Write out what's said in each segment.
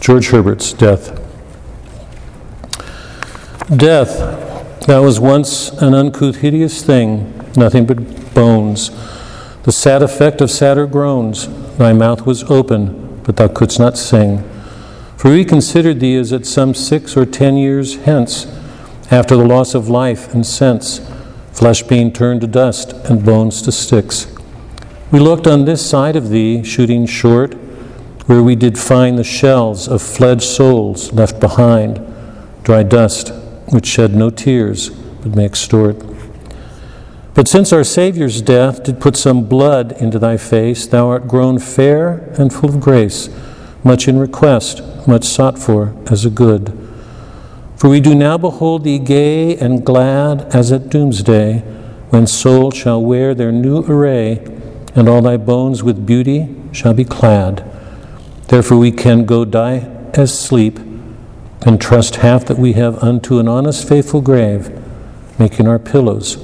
George Herbert's death. Death, that was once an uncouth, hideous thing, nothing but bones. The sad effect of sadder groans. Thy mouth was open, but thou couldst not sing. For we considered thee as at some six or ten years hence, after the loss of life and sense, flesh being turned to dust and bones to sticks. We looked on this side of thee, shooting short, where we did find the shells of fledged souls left behind, dry dust, which shed no tears, but may extort. But since our Saviour's death did put some blood into thy face, thou art grown fair and full of grace, much in request, much sought for as a good. For we do now behold thee gay and glad as at doomsday, when souls shall wear their new array, and all thy bones with beauty shall be clad. Therefore we can go die as sleep, and trust half that we have unto an honest, faithful grave, making our pillows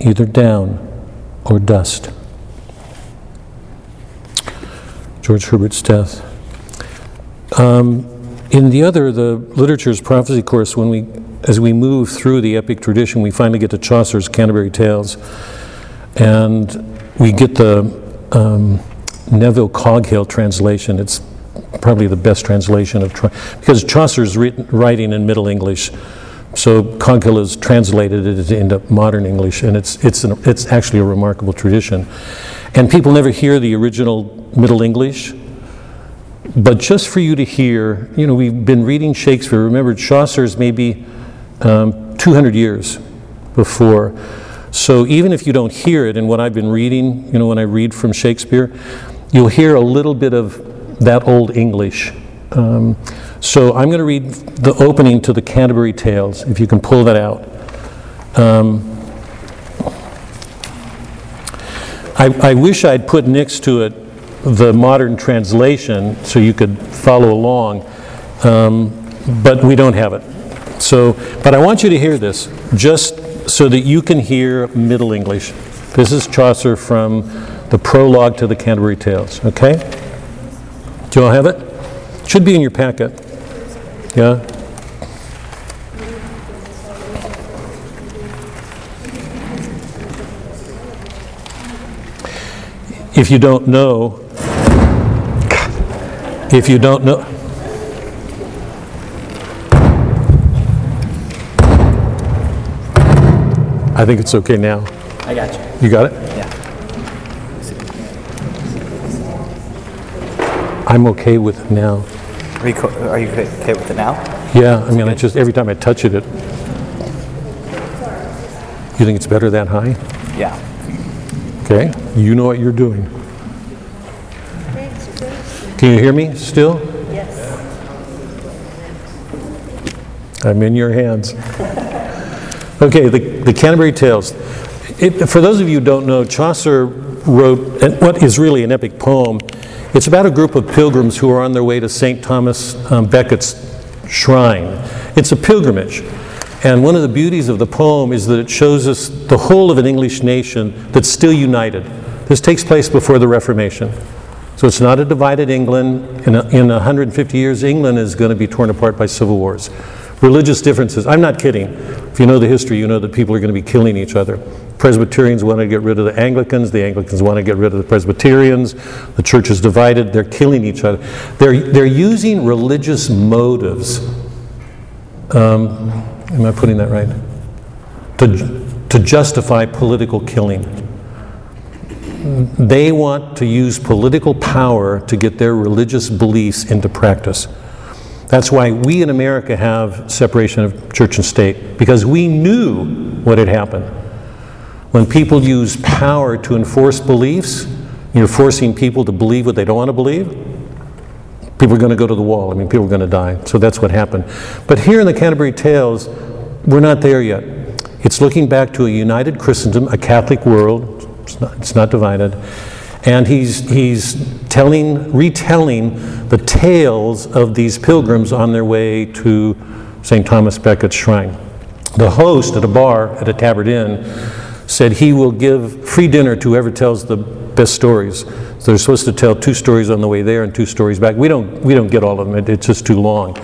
either down or dust. George Herbert's death. Um, in the other, the literature's prophecy course, when we, as we move through the epic tradition, we finally get to Chaucer's Canterbury Tales, and we get the um, Neville Coghill translation. It's probably the best translation of because Chaucer's written, writing in Middle English, so Coghill has translated it into modern English, and it's it's an, it's actually a remarkable tradition. And people never hear the original Middle English but just for you to hear, you know, we've been reading Shakespeare. Remember, Chaucer's maybe um, 200 years before. So even if you don't hear it in what I've been reading, you know, when I read from Shakespeare, you'll hear a little bit of that old English. Um, so I'm going to read the opening to the Canterbury Tales, if you can pull that out. Um, I, I wish I'd put next to it the modern translation so you could follow along, um, but we don't have it. So, but I want you to hear this just so that you can hear Middle English. This is Chaucer from the prologue to the Canterbury Tales, okay? Do you all have it? Should be in your packet. Yeah? If you don't know, if you don't know, I think it's okay now. I got you. You got it? Yeah. I'm okay with it now. Are you, co- are you okay with it now? Yeah, I mean, I just, every time I touch it, it. You think it's better that high? Yeah. Okay, you know what you're doing. Can you hear me still? Yes. I'm in your hands. Okay, the, the Canterbury Tales. It, for those of you who don't know, Chaucer wrote an- what is really an epic poem. It's about a group of pilgrims who are on their way to St. Thomas um, Becket's shrine. It's a pilgrimage. And one of the beauties of the poem is that it shows us the whole of an English nation that's still united. This takes place before the Reformation. So it's not a divided England. In, a, in 150 years, England is going to be torn apart by civil wars. Religious differences. I'm not kidding. If you know the history, you know that people are going to be killing each other. Presbyterians want to get rid of the Anglicans. The Anglicans want to get rid of the Presbyterians. The church is divided. They're killing each other. They're, they're using religious motives. Um, am I putting that right? To, to justify political killing they want to use political power to get their religious beliefs into practice. That's why we in America have separation of church and state, because we knew what had happened. When people use power to enforce beliefs, you're forcing people to believe what they don't want to believe, people are going to go to the wall. I mean, people are going to die. So that's what happened. But here in the Canterbury Tales, we're not there yet. It's looking back to a united Christendom, a Catholic world, it's not, it's not divided. And he's, he's telling, retelling the tales of these pilgrims on their way to St. Thomas Becket's shrine. The host at a bar at a Tabard Inn said he will give free dinner to whoever tells the best stories. So they're supposed to tell two stories on the way there and two stories back. We don't, we don't get all of them, It- it's just too long.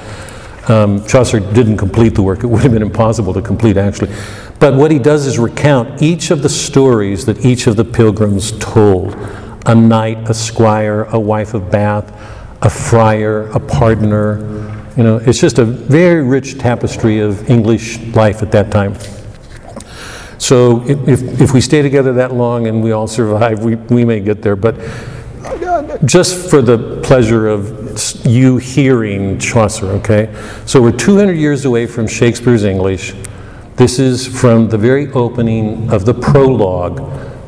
Um, Chaucer didn't complete the work, it would have been impossible to complete, actually. But what he does is recount each of the stories that each of the pilgrims told a knight, a squire, a wife of Bath, a friar, a pardoner. You know, it's just a very rich tapestry of English life at that time. So if, if- we stay together that long and we all survive, we, we may get there. But just for the pleasure of you hearing Chaucer, okay? So we're 200 years away from Shakespeare's English. This is from the very opening of the prologue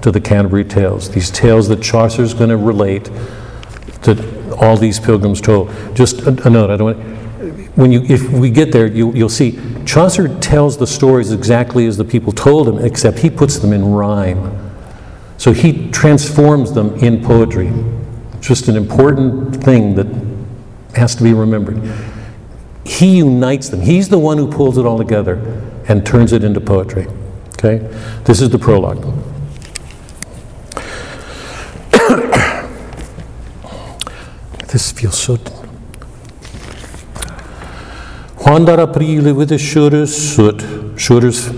to the Canterbury Tales, these tales that Chaucer's going to relate that all these pilgrims told. Just a, a note, I don't want, when you, if we get there, you, you'll see Chaucer tells the stories exactly as the people told him, except he puts them in rhyme. So he transforms them in poetry. Just an important thing that has to be remembered. He unites them. He's the one who pulls it all together and turns it into poetry. Okay? This is the prologue. this feels so. Juan dar aprile with the shoulders soot, shoulders.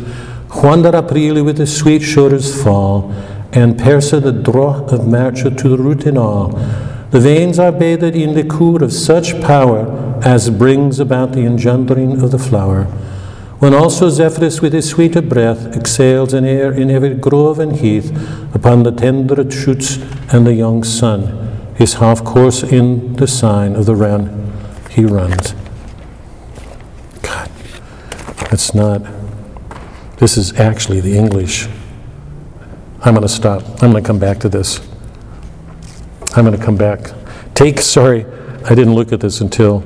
Juan aprile with the sweet shoulders fall, and persa the draw of marcha to the root in all. The veins are bathed in liquor of such power as brings about the engendering of the flower. When also Zephyrus with his sweeter breath exhales an air in every grove and heath upon the tender shoots and the young sun, his half course in the sign of the wren he runs. That's not. This is actually the English. I'm going to stop. I'm going to come back to this. I'm going to come back. Take, sorry, I didn't look at this until.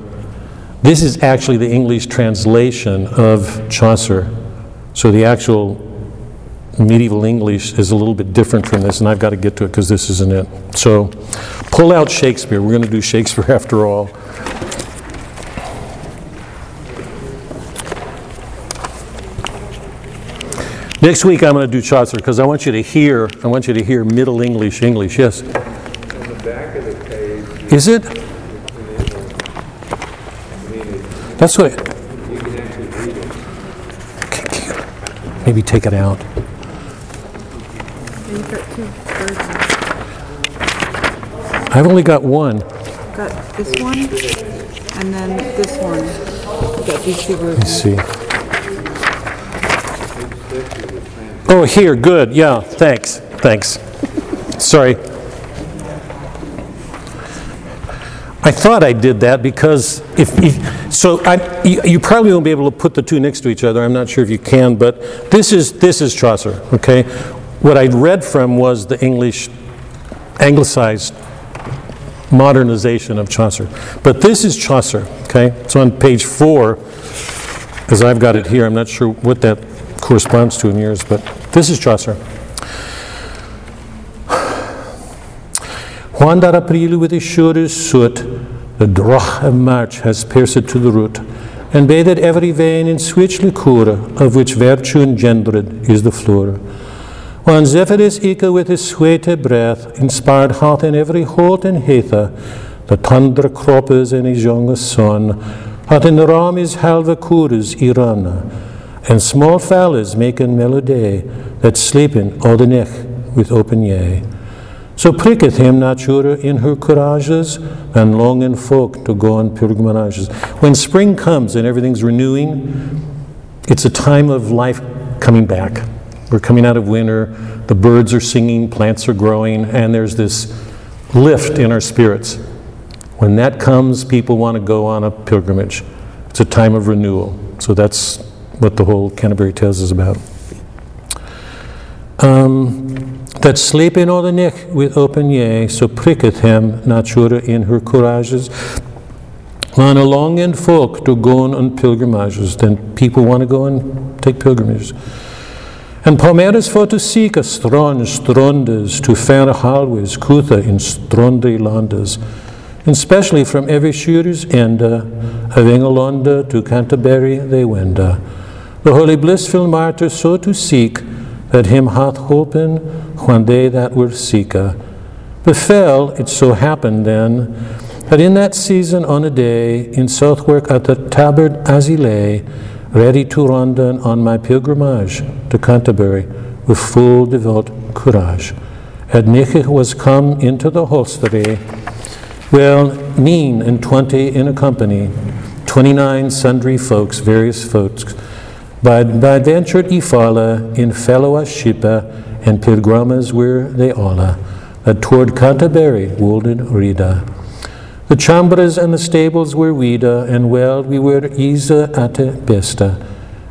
This is actually the English translation of Chaucer. So the actual medieval English is a little bit different from this, and I've got to get to it because this isn't it. So pull out Shakespeare. We're going to do Shakespeare after all. Next week, I'm going to do Chaucer because I want you to hear, I want you to hear Middle English English. Yes? On the back of the page, Is it? it's in English. That's what, You can actually read it. Okay, can you maybe take it out. You've got two versions. I've only got one. Got this one, and then this one. You got these two Let's see. Oh, here, good, yeah, thanks, thanks. Sorry. I thought I did that because if, if so I, you, you probably won't be able to put the two next to each other. I'm not sure if you can, but this is this is Chaucer, okay? What I read from was the English anglicized modernization of Chaucer. But this is Chaucer, okay? It's on page four, as I've got it here. I'm not sure what that corresponds to in yours, but this is Chaucer. Juan dar april with his shoulders soot, the droch of March has pierced to the root, and bathed every vein in sweet liquor, of which virtue engendered is the flower. When Zephyrus echo with his sweete breath inspired hath in every holt and heather, the tundra croppers and his youngest son, hath in the ram his halve coures irana, and small fowlers making melody that sleeping all the neck with open yea. So pricketh him nature in her courages, and longing folk to go on pilgrimages. When spring comes and everything's renewing, it's a time of life coming back. We're coming out of winter, the birds are singing, plants are growing, and there's this lift in our spirits. When that comes, people want to go on a pilgrimage. It's a time of renewal. So that's what the whole Canterbury Tales is about. Um, that sleeping all the neck with open yea, so pricketh him natura in her courages. On a long and folk to go on pilgrimages, then people want to go and take pilgrimages. And Pomerus for to seek a strong strondes to fair halways, kutha in strondry landes, and especially from every shooter's end, of Engelonda to Canterbury they wend. The holy blissful martyr so to seek, that him hath holpen when they that were seeka, Befell, it so happened then, that in that season on a day in Southwark at the tabard as he lay, ready to run on my pilgrimage to Canterbury with full devout courage, at Nichich was come into the hostelry, well, nine and twenty in a company, twenty-nine sundry folks, various folks, by, by adventured Ifala in fellowship and pilgrimes were they alla, that uh, toward Canterbury wolded rida. The chambers and the stables were weeda, and well we were ease at besta,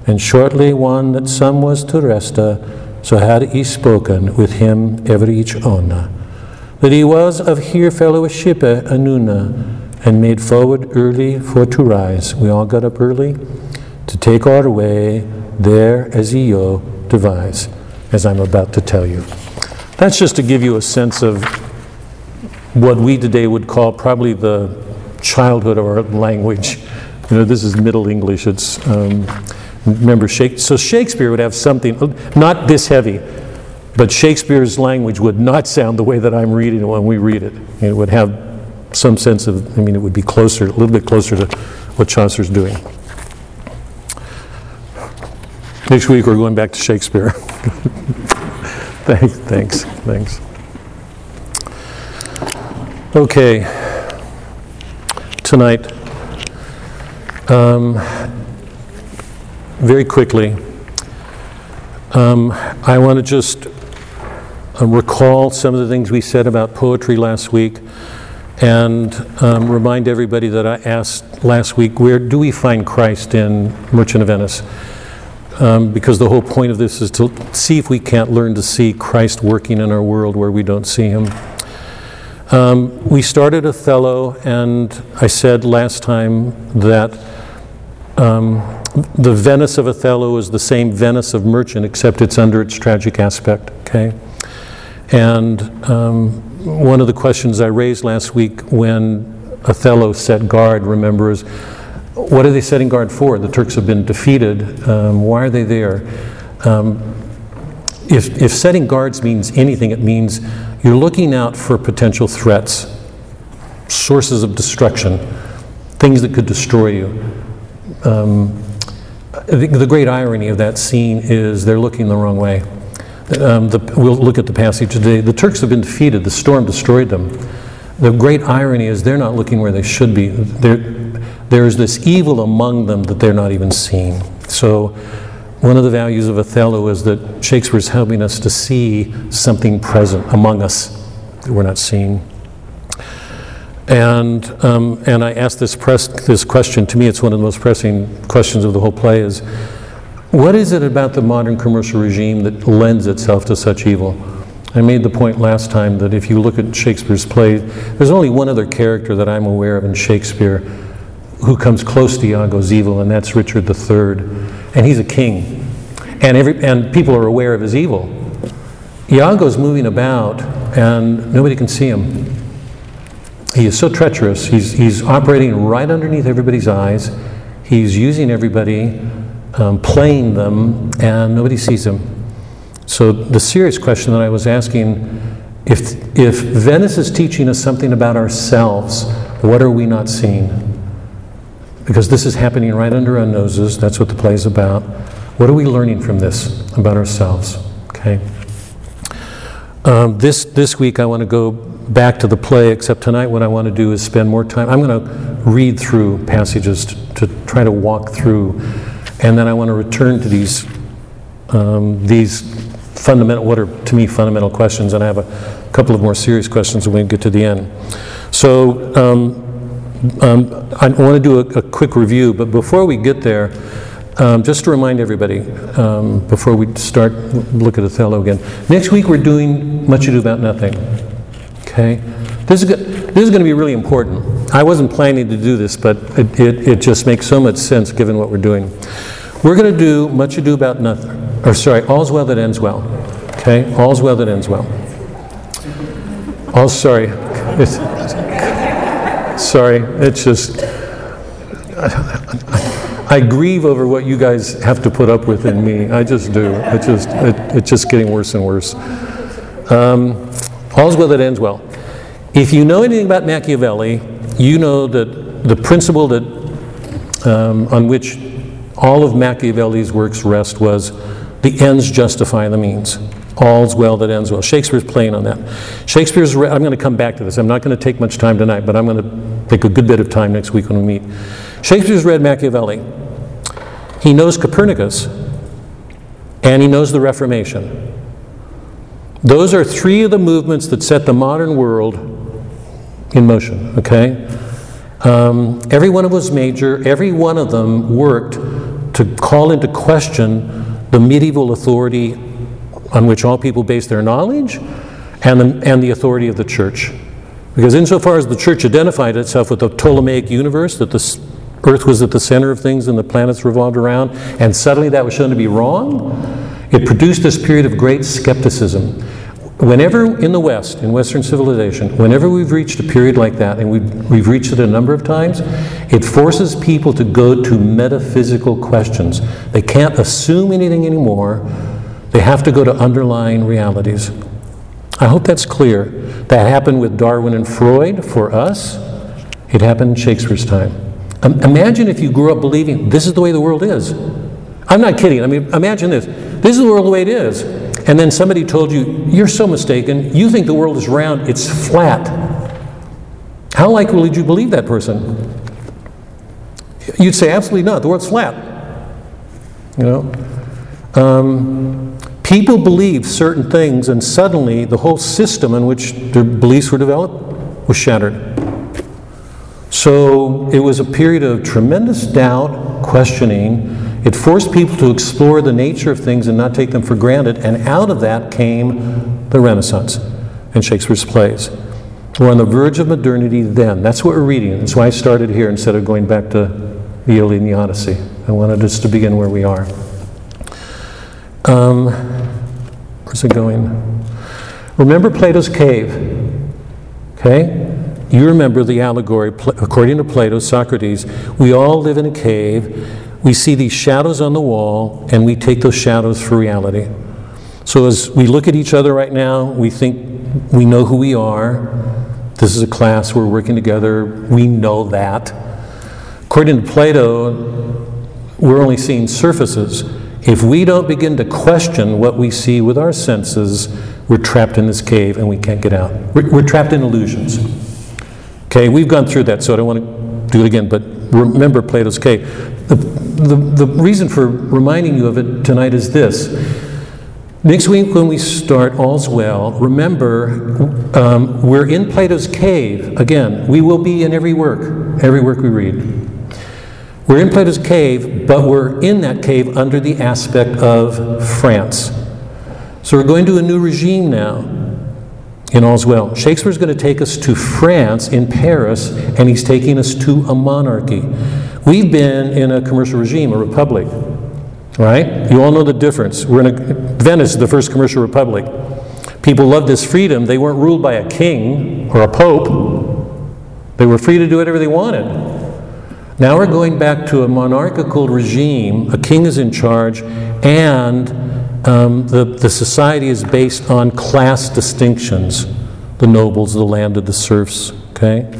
and shortly one that some was to resta, uh, so had he spoken with him every each owner, uh, that he was of here fellowship anuna, and made forward early for to rise. We all got up early to take our way there as yo devise, as I'm about to tell you. That's just to give you a sense of what we today would call probably the childhood of our language. You know, this is Middle English. It's um, remember Shakespeare. So Shakespeare would have something not this heavy, but Shakespeare's language would not sound the way that I'm reading it when we read it. It would have some sense of. I mean, it would be closer, a little bit closer to what Chaucer's doing. Next week we're going back to Shakespeare. thanks, thanks, thanks. Okay, tonight, um, very quickly, um, I want to just uh, recall some of the things we said about poetry last week and um, remind everybody that I asked last week where do we find Christ in Merchant of Venice? Um, because the whole point of this is to see if we can't learn to see Christ working in our world where we don't see him. Um, we started Othello, and I said last time that um, the Venice of Othello is the same Venice of Merchant, except it's under its tragic aspect, okay? And um, one of the questions I raised last week when Othello set guard, remember, is what are they setting guard for? The Turks have been defeated. Um, why are they there? Um, if, if setting guards means anything, it means you're looking out for potential threats, sources of destruction, things that could destroy you. Um, the, the, great irony of that scene is they're looking the wrong way. Um, the, we'll look at the passage today. The Turks have been defeated, the storm destroyed them. The great irony is they're not looking where they should be. They're, there's this evil among them that they're not even seeing. So, one of the values of Othello is that Shakespeare's helping us to see something present among us that we're not seeing. And, um, and I asked this, press, this question, to me it's one of the most pressing questions of the whole play is, what is it about the modern commercial regime that lends itself to such evil? I made the point last time that if you look at Shakespeare's play, there's only one other character that I'm aware of in Shakespeare who comes close to Iago's evil, and that's Richard III. And he's a king. And, every, and people are aware of his evil. Iago's moving about, and nobody can see him. He is so treacherous. He's, he's operating right underneath everybody's eyes. He's using everybody, um, playing them, and nobody sees him. So, the serious question that I was asking if, if Venice is teaching us something about ourselves, what are we not seeing? Because this is happening right under our noses. That's what the play is about. What are we learning from this about ourselves? Okay. Um, this, this week, I want to go back to the play, except tonight, what I want to do is spend more time. I'm going to read through passages to, to try to walk through, and then I want to return to these, um, these fundamental, what are to me fundamental questions, and I have a couple of more serious questions when we get to the end. So, um, um, I want to do a, a, quick review, but before we get there, um, just to remind everybody, um, before we start look at Othello again, next week we're doing Much Ado About Nothing. Okay, this is good, this is going to be really important. I wasn't planning to do this, but it, it, it just makes so much sense given what we're doing. We're going to do Much Ado About Nothing, or sorry, All's Well That Ends Well. Okay, All's Well That Ends Well. Oh, sorry. It's, sorry, it's just. I grieve over what you guys have to put up with in me. I just do. It just, it, it's just getting worse and worse. Um, all's well that ends well. If you know anything about Machiavelli, you know that the principle that um, on which all of Machiavelli's works rest was the ends justify the means. All's well that ends well. Shakespeare's playing on that. Shakespeare's, re- I'm going to come back to this. I'm not going to take much time tonight, but I'm going to take a good bit of time next week when we meet. Shakespeare's read Machiavelli. He knows Copernicus, and he knows the Reformation. Those are three of the movements that set the modern world in motion, okay? Um, every one of was major, every one of them worked to call into question the medieval authority on which all people base their knowledge and the, and the authority of the church. Because insofar as the church identified itself with the Ptolemaic universe, that the earth was at the center of things and the planets revolved around, and suddenly that was shown to be wrong, it produced this period of great skepticism. Whenever in the West, in Western civilization, whenever we've reached a period like that, and we've, we've reached it a number of times, it forces people to go to metaphysical questions. They can't assume anything anymore, they have to go to underlying realities. I hope that's clear. That happened with Darwin and Freud for us, it happened in Shakespeare's time. Um, imagine if you grew up believing this is the way the world is. I'm not kidding. I mean, imagine this. This is the world the way it is. And then somebody told you, you're so mistaken. You think the world is round, it's flat. How likely would you believe that person? You'd say, absolutely not. The world's flat. You know? Um, people believed certain things, and suddenly the whole system in which their beliefs were developed was shattered. So it was a period of tremendous doubt, questioning. It forced people to explore the nature of things and not take them for granted, and out of that came the Renaissance and Shakespeare's plays. We're on the verge of modernity then. That's what we're reading. That's why I started here instead of going back to the Iliad and the Odyssey. I wanted us to begin where we are. Um, where's it going? Remember Plato's cave. Okay? You remember the allegory, according to Plato, Socrates, we all live in a cave. We see these shadows on the wall, and we take those shadows for reality. So as we look at each other right now, we think we know who we are. This is a class, we're working together, we know that. According to Plato, we're only seeing surfaces. If we don't begin to question what we see with our senses, we're trapped in this cave and we can't get out. We're, we're trapped in illusions. Okay, we've gone through that, so I don't want to do it again, but remember Plato's cave. The, the, the reason for reminding you of it tonight is this. Next week, when we start All's Well, remember um, we're in Plato's cave. Again, we will be in every work, every work we read. We're in Plato's cave, but we're in that cave under the aspect of France. So we're going to a new regime now in All's Well. Shakespeare's going to take us to France in Paris, and he's taking us to a monarchy. We've been in a commercial regime, a republic, right? You all know the difference. We're in a, Venice the first commercial republic. People loved this freedom. They weren't ruled by a king or a pope. They were free to do whatever they wanted. Now we're going back to a monarchical regime. A king is in charge, and um, the, the society is based on class distinctions the nobles, the landed, the serfs. Okay?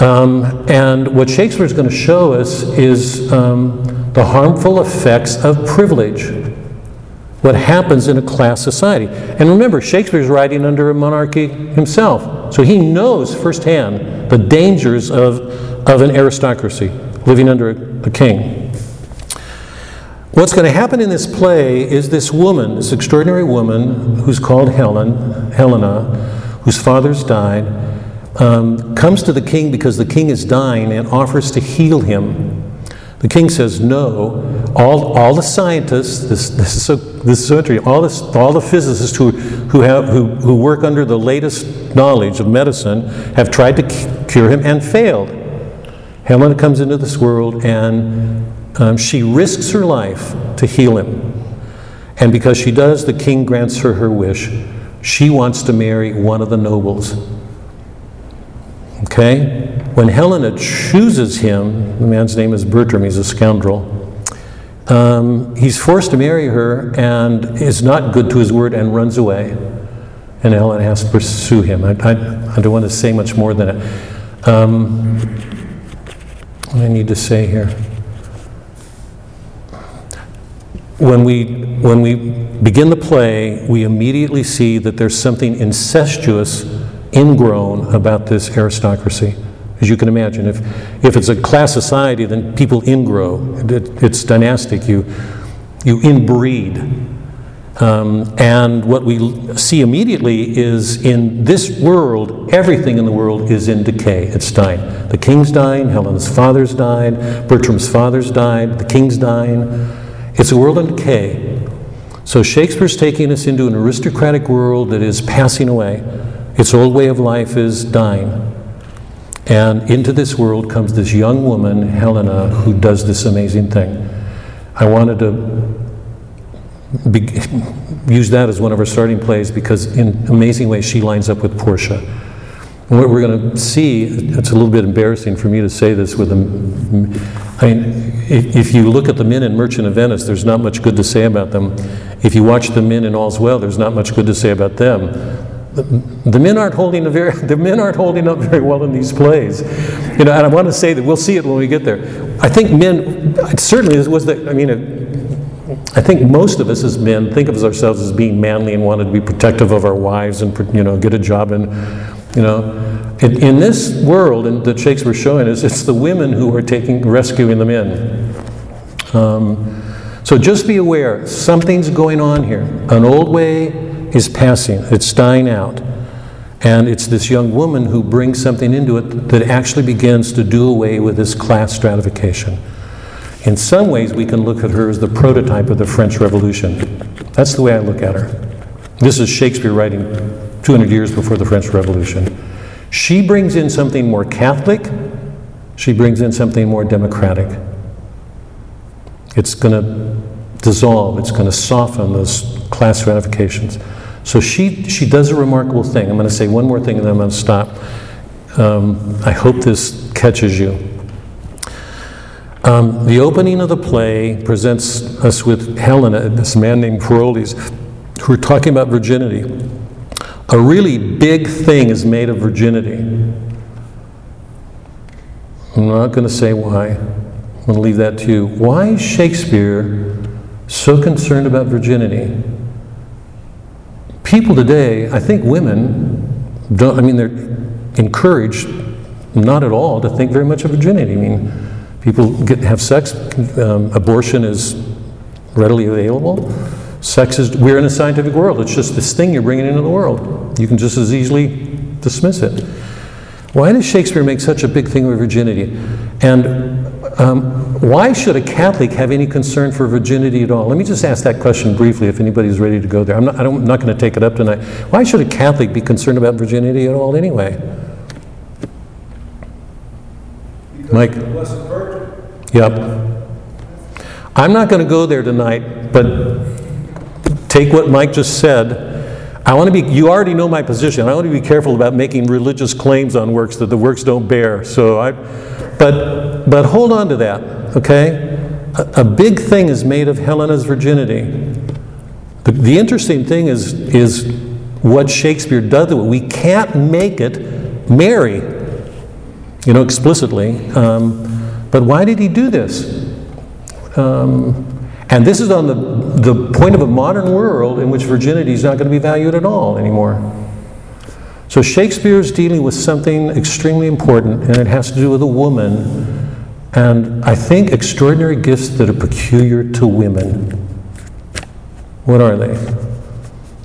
Um, and what Shakespeare is going to show us is um, the harmful effects of privilege. What happens in a class society. And remember, Shakespeare's writing under a monarchy himself. So he knows firsthand the dangers of, of an aristocracy, living under a, king. What's going to happen in this play is this woman, this extraordinary woman who's called Helen, Helena, whose father's died, um, comes to the king because the king is dying and offers to heal him. The king says no. All, all the scientists, this, this is so, this is so interesting, all, this, all the physicists who, who, have, who, who work under the latest knowledge of medicine have tried to cure him and failed. Helena comes into this world and um, she risks her life to heal him. And because she does, the king grants her her wish. She wants to marry one of the nobles. Okay? When Helena chooses him, the man's name is Bertram, he's a scoundrel. Um, he's forced to marry her and is not good to his word and runs away. and Helen has to pursue him. I, I, I don't want to say much more than it. Um, what I need to say here? When we, when we begin the play, we immediately see that there's something incestuous, ingrown about this aristocracy. As you can imagine, if, if it's a class society, then people ingrow. It, it's dynastic. You, you inbreed. Um, and what we see immediately is in this world, everything in the world is in decay. It's dying. The king's dying, Helen's father's died, Bertram's father's died, the king's dying. It's a world in decay. So Shakespeare's taking us into an aristocratic world that is passing away. Its old way of life is dying. And into this world comes this young woman, Helena, who does this amazing thing. I wanted to be, use that as one of our starting plays because, in amazing ways, she lines up with Portia. And what we're going to see, it's a little bit embarrassing for me to say this with them. I mean, if, if you look at the men in Merchant of Venice, there's not much good to say about them. If you watch the men in All's Well, there's not much good to say about them. The, the men aren't holding a very, the men aren't holding up very well in these plays. You know, and I want to say that we'll see it when we get there. I think men, certainly this was the, I mean, I think most of us as men think of ourselves as being manly and wanted to be protective of our wives and you know get a job and you know in, in this world and that Shakespeare's showing us it's the women who are taking rescuing the men. Um, so just be aware something's going on here. An old way is passing. It's dying out. And it's this young woman who brings something into it that actually begins to do away with this class stratification. In some ways, we can look at her as the prototype of the French Revolution. That's the way I look at her. This is Shakespeare writing 200 years before the French Revolution. She brings in something more Catholic, she brings in something more democratic. It's going to dissolve, it's going to soften those class stratifications. So she, she does a remarkable thing. I'm going to say one more thing and then I'm going to stop. Um, I hope this catches you. Um, the opening of the play presents us with Helena, this man named Parolles, who are talking about virginity. A really big thing is made of virginity. I'm not going to say why. I'm going to leave that to you. Why is Shakespeare so concerned about virginity? People today, I think women, don't, I mean, they're encouraged not at all to think very much of virginity. I mean, people get, have sex, um, abortion is readily available. Sex is, we're in a scientific world. It's just this thing you're bringing into the world. You can just as easily dismiss it. Why does Shakespeare make such a big thing of virginity? And um, why should a Catholic have any concern for virginity at all? Let me just ask that question briefly if anybody's ready to go there. I'm not, I'm not going to take it up tonight. Why should a Catholic be concerned about virginity at all anyway? Mike? Yep. I'm not going to go there tonight, but take what Mike just said. I want to be, you already know my position. I want to be careful about making religious claims on works that the works don't bear. So I, but, but hold on to that, okay? A, a big thing is made of Helena's virginity. The, the interesting thing is, is what Shakespeare does it. We can't make it Mary, you know, explicitly. Um, but why did he do this? Um, and this is on the, the point of a modern world in which virginity is not going to be valued at all anymore. So Shakespeare is dealing with something extremely important, and it has to do with a woman, and I think extraordinary gifts that are peculiar to women. What are they?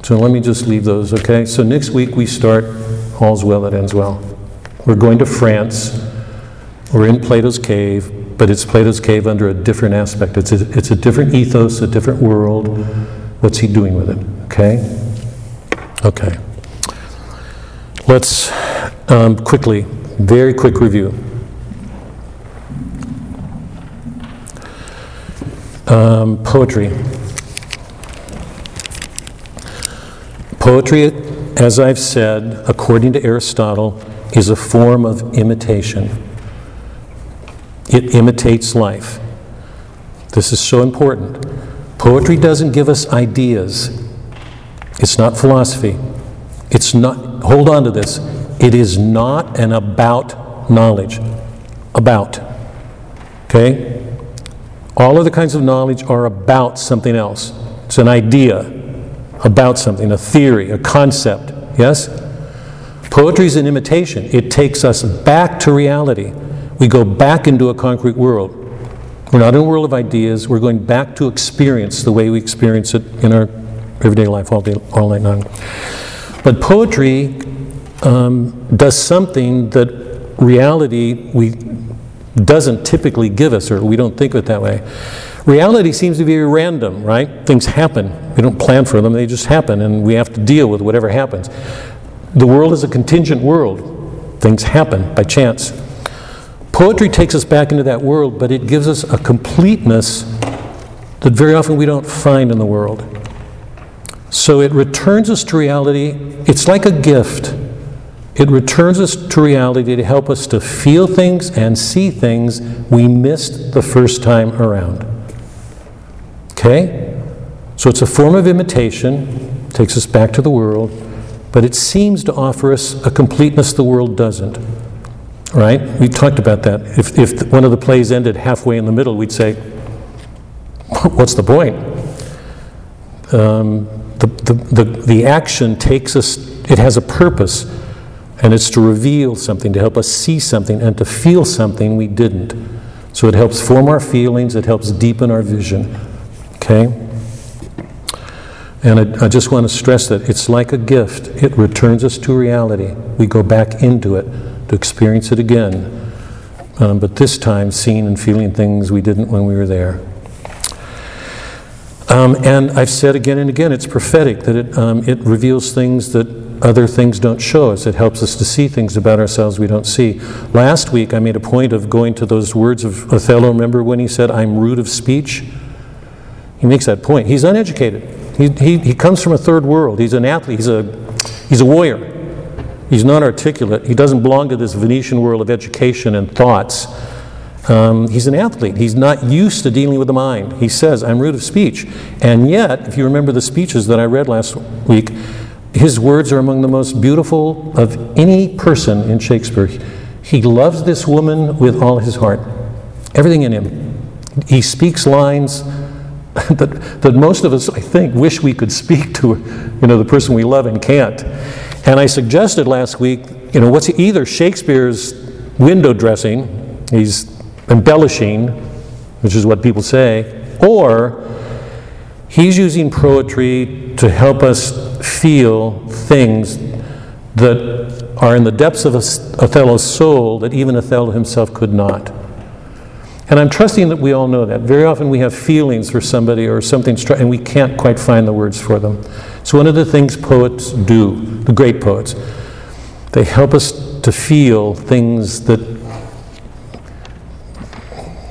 So let me just leave those, okay? So next week we start All's Well That Ends Well. We're going to France. We're in Plato's Cave but it's Plato's cave under a different aspect. It's a, it's a different ethos, a different world. What's he doing with it? Okay? Okay. Let's um, quickly, very quick review. Um, poetry. Poetry, as I've said, according to Aristotle, is a form of imitation. It imitates life. This is so important. Poetry doesn't give us ideas, it's not philosophy. It's not, hold on to this. It is not an about knowledge. About. Okay? All of the kinds of knowledge are about something else. It's an idea about something, a theory, a concept. Yes? Poetry is an imitation. It takes us back to reality. We go back into a concrete world. We're not in a world of ideas. We're going back to experience the way we experience it in our everyday life all day, all night long. But poetry um, does something that reality we doesn't typically give us, or we don't think of it that way. Reality seems to be random, right? Things happen. We don't plan for them, they just happen, and we have to deal with whatever happens. The world is a contingent world. Things happen by chance. Poetry takes us back into that world, but it gives us a completeness that very often we don't find in the world. So it returns us to reality. It's like a gift. It returns us to reality to help us to feel things and see things we missed the first time around. Okay? So it's a form of imitation, takes us back to the world, but it seems to offer us a completeness the world doesn't. Right? We talked about that. If, if one of the plays ended halfway in the middle, we'd say, What's the point? Um, the, the, the, the action takes us, it has a purpose, and it's to reveal something, to help us see something, and to feel something we didn't. So it helps form our feelings, it helps deepen our vision. Okay? And I, I just want to stress that it's like a gift. It returns us to reality. We go back into it to experience it again. Um, but this time, seeing and feeling things we didn't when we were there. Um, and I've said again and again, it's prophetic that it, um, it reveals things that other things don't show us. It helps us to see things about ourselves we don't see. Last week, I made a point of going to those words of Othello. Remember when he said, I'm rude of speech? He makes that point. He's uneducated. He, he, he comes from a third world. He's an athlete. He's a, he's a warrior. He's not articulate. He doesn't belong to this Venetian world of education and thoughts. Um, he's an athlete. He's not used to dealing with the mind. He says, I'm rude of speech. And yet, if you remember the speeches that I read last week, his words are among the most beautiful of any person in Shakespeare. He loves this woman with all his heart, everything in him. He speaks lines that, that most of us, I think, wish we could speak to, you know, the person we love and can't. And I suggested last week, you know, what's either Shakespeare's window dressing, he's embellishing, which is what people say, or he's using poetry to help us feel things that are in the depths of Othello's soul that even Othello himself could not. And I'm trusting that we all know that. Very often we have feelings for somebody or something, and we can't quite find the words for them. So, one of the things poets do, the great poets, they help us to feel things that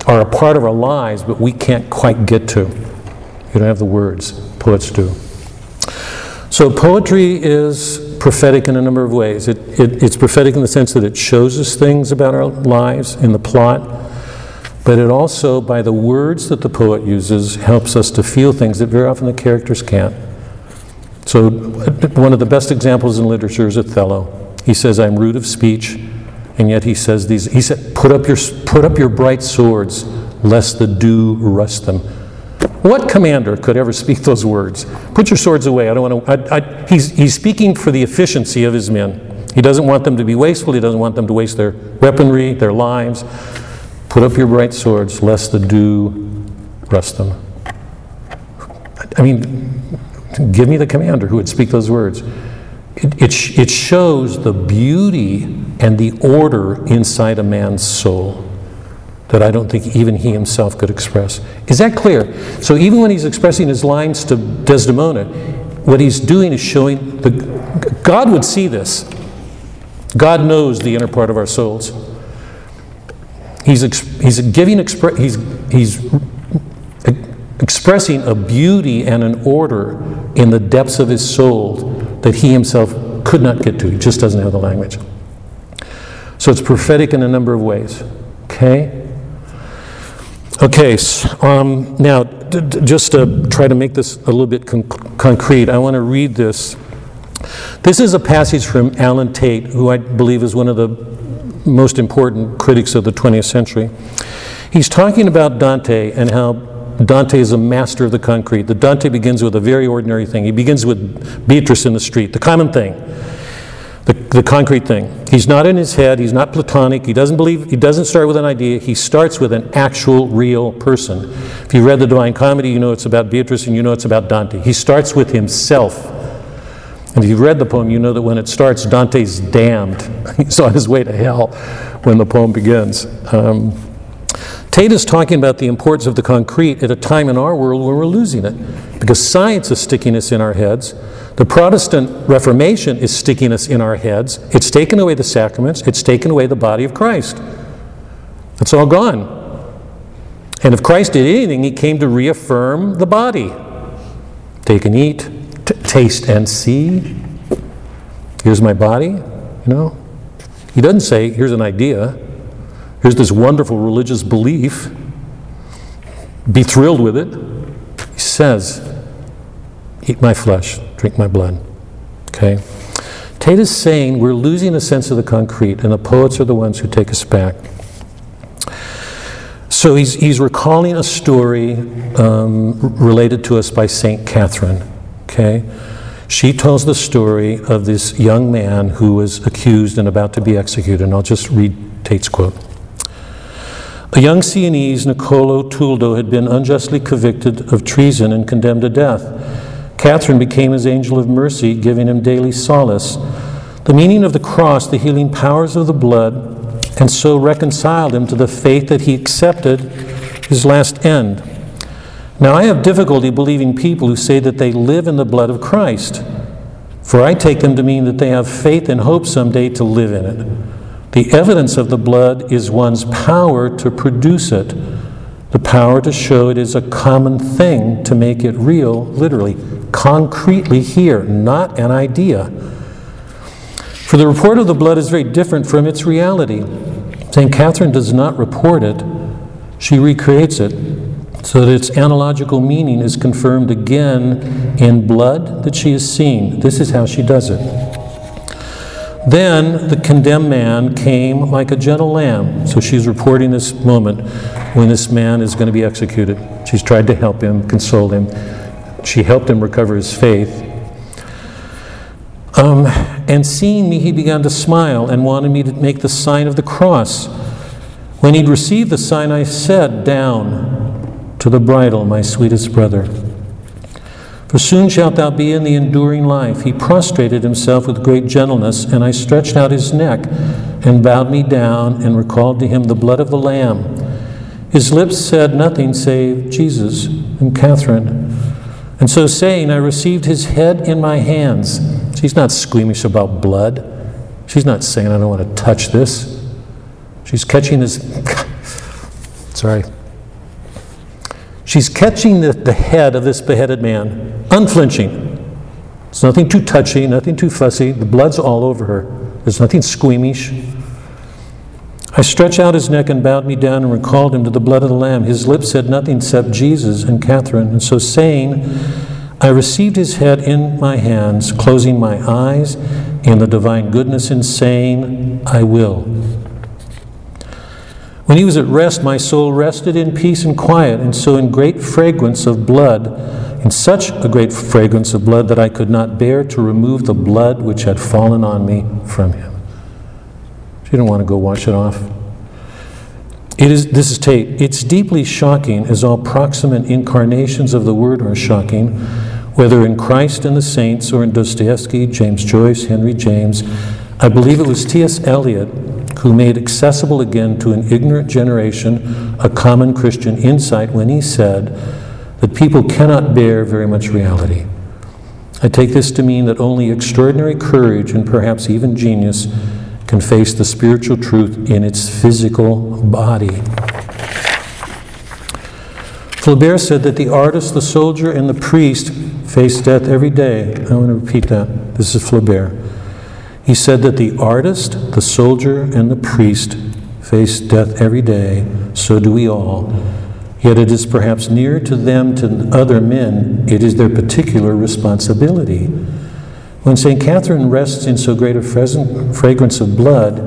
are a part of our lives, but we can't quite get to. You don't have the words, poets do. So, poetry is prophetic in a number of ways. It, it, it's prophetic in the sense that it shows us things about our lives in the plot, but it also, by the words that the poet uses, helps us to feel things that very often the characters can't. So, one of the best examples in literature is Othello. He says, I'm rude of speech, and yet he says these, he said, put up your, put up your bright swords, lest the dew rust them. What commander could ever speak those words? Put your swords away. I don't want to. I, I, he's, he's speaking for the efficiency of his men. He doesn't want them to be wasteful. He doesn't want them to waste their weaponry, their lives. Put up your bright swords, lest the dew rust them. I mean, give me the commander who would speak those words. It, it, it shows the beauty and the order inside a man's soul that I don't think even he himself could express. Is that clear? So even when he's expressing his lines to Desdemona, what he's doing is showing the God would see this. God knows the inner part of our souls. He's, he's giving expre- he's, he's expressing a beauty and an order in the depths of his soul that he himself could not get to. He just doesn't have the language. So it's prophetic in a number of ways. Okay? Okay, so, um, now d- d- just to try to make this a little bit con- concrete, I want to read this This is a passage from Allen Tate, who I believe is one of the most important critics of the 20th century. He's talking about Dante and how Dante is a master of the concrete. The Dante begins with a very ordinary thing. He begins with Beatrice in the street, the common thing, the, the concrete thing. He's not in his head, he's not platonic, he doesn't believe, he doesn't start with an idea, he starts with an actual, real person. If you read the Divine Comedy, you know it's about Beatrice and you know it's about Dante. He starts with himself. And if you've read the poem, you know that when it starts, Dante's damned. He's on his way to hell when the poem begins. Um, Tate is talking about the importance of the concrete at a time in our world where we're losing it. Because science is sticking us in our heads. The Protestant Reformation is sticking us in our heads. It's taken away the sacraments, it's taken away the body of Christ. It's all gone. And if Christ did anything, he came to reaffirm the body. Take and eat, taste and see. Here's my body, you know. He doesn't say, here's an idea. Here's this wonderful religious belief. Be thrilled with it. He says, Eat my flesh, drink my blood. Okay? Tate is saying we're losing a sense of the concrete, and the poets are the ones who take us back. So he's, he's recalling a story um, related to us by St. Catherine. Okay? She tells the story of this young man who was accused and about to be executed. And I'll just read Tate's quote. A young Sienese, Niccolo Tuldo, had been unjustly convicted of treason and condemned to death. Catherine became his angel of mercy, giving him daily solace. The meaning of the cross, the healing powers of the blood, and so reconciled him to the faith that he accepted his last end. Now, I have difficulty believing people who say that they live in the blood of Christ, for I take them to mean that they have faith and hope someday to live in it. The evidence of the blood is one's power to produce it, the power to show it is a common thing, to make it real, literally, concretely here, not an idea. For the report of the blood is very different from its reality. St. Catherine does not report it, she recreates it so that its analogical meaning is confirmed again in blood that she has seen. This is how she does it. Then the condemned man came like a gentle lamb. So she's reporting this moment when this man is going to be executed. She's tried to help him, console him. She helped him recover his faith. Um, and seeing me, he began to smile and wanted me to make the sign of the cross. When he'd received the sign, I said, Down to the bridle, my sweetest brother. For soon shalt thou be in the enduring life. He prostrated himself with great gentleness, and I stretched out his neck and bowed me down and recalled to him the blood of the Lamb. His lips said nothing save Jesus and Catherine. And so saying, I received his head in my hands. She's not squeamish about blood. She's not saying, I don't want to touch this. She's catching this. Sorry. She's catching the, the head of this beheaded man, unflinching. It's nothing too touchy, nothing too fussy. The blood's all over her. There's nothing squeamish. I stretched out his neck and bowed me down and recalled him to the blood of the Lamb. His lips said nothing except Jesus and Catherine. And so saying, I received his head in my hands, closing my eyes in the divine goodness and saying, I will. When he was at rest, my soul rested in peace and quiet, and so in great fragrance of blood, in such a great fragrance of blood that I could not bear to remove the blood which had fallen on me from him. She didn't want to go wash it off. It is, this is Tate. It's deeply shocking, as all proximate incarnations of the Word are shocking, whether in Christ and the saints or in Dostoevsky, James Joyce, Henry James. I believe it was T.S. Eliot who made accessible again to an ignorant generation a common Christian insight when he said that people cannot bear very much reality. I take this to mean that only extraordinary courage and perhaps even genius can face the spiritual truth in its physical body. Flaubert said that the artist, the soldier, and the priest face death every day. I want to repeat that. This is Flaubert. He said that the artist, the soldier, and the priest face death every day. So do we all. Yet it is perhaps nearer to them to other men, it is their particular responsibility. When St. Catherine rests in so great a fragrance of blood,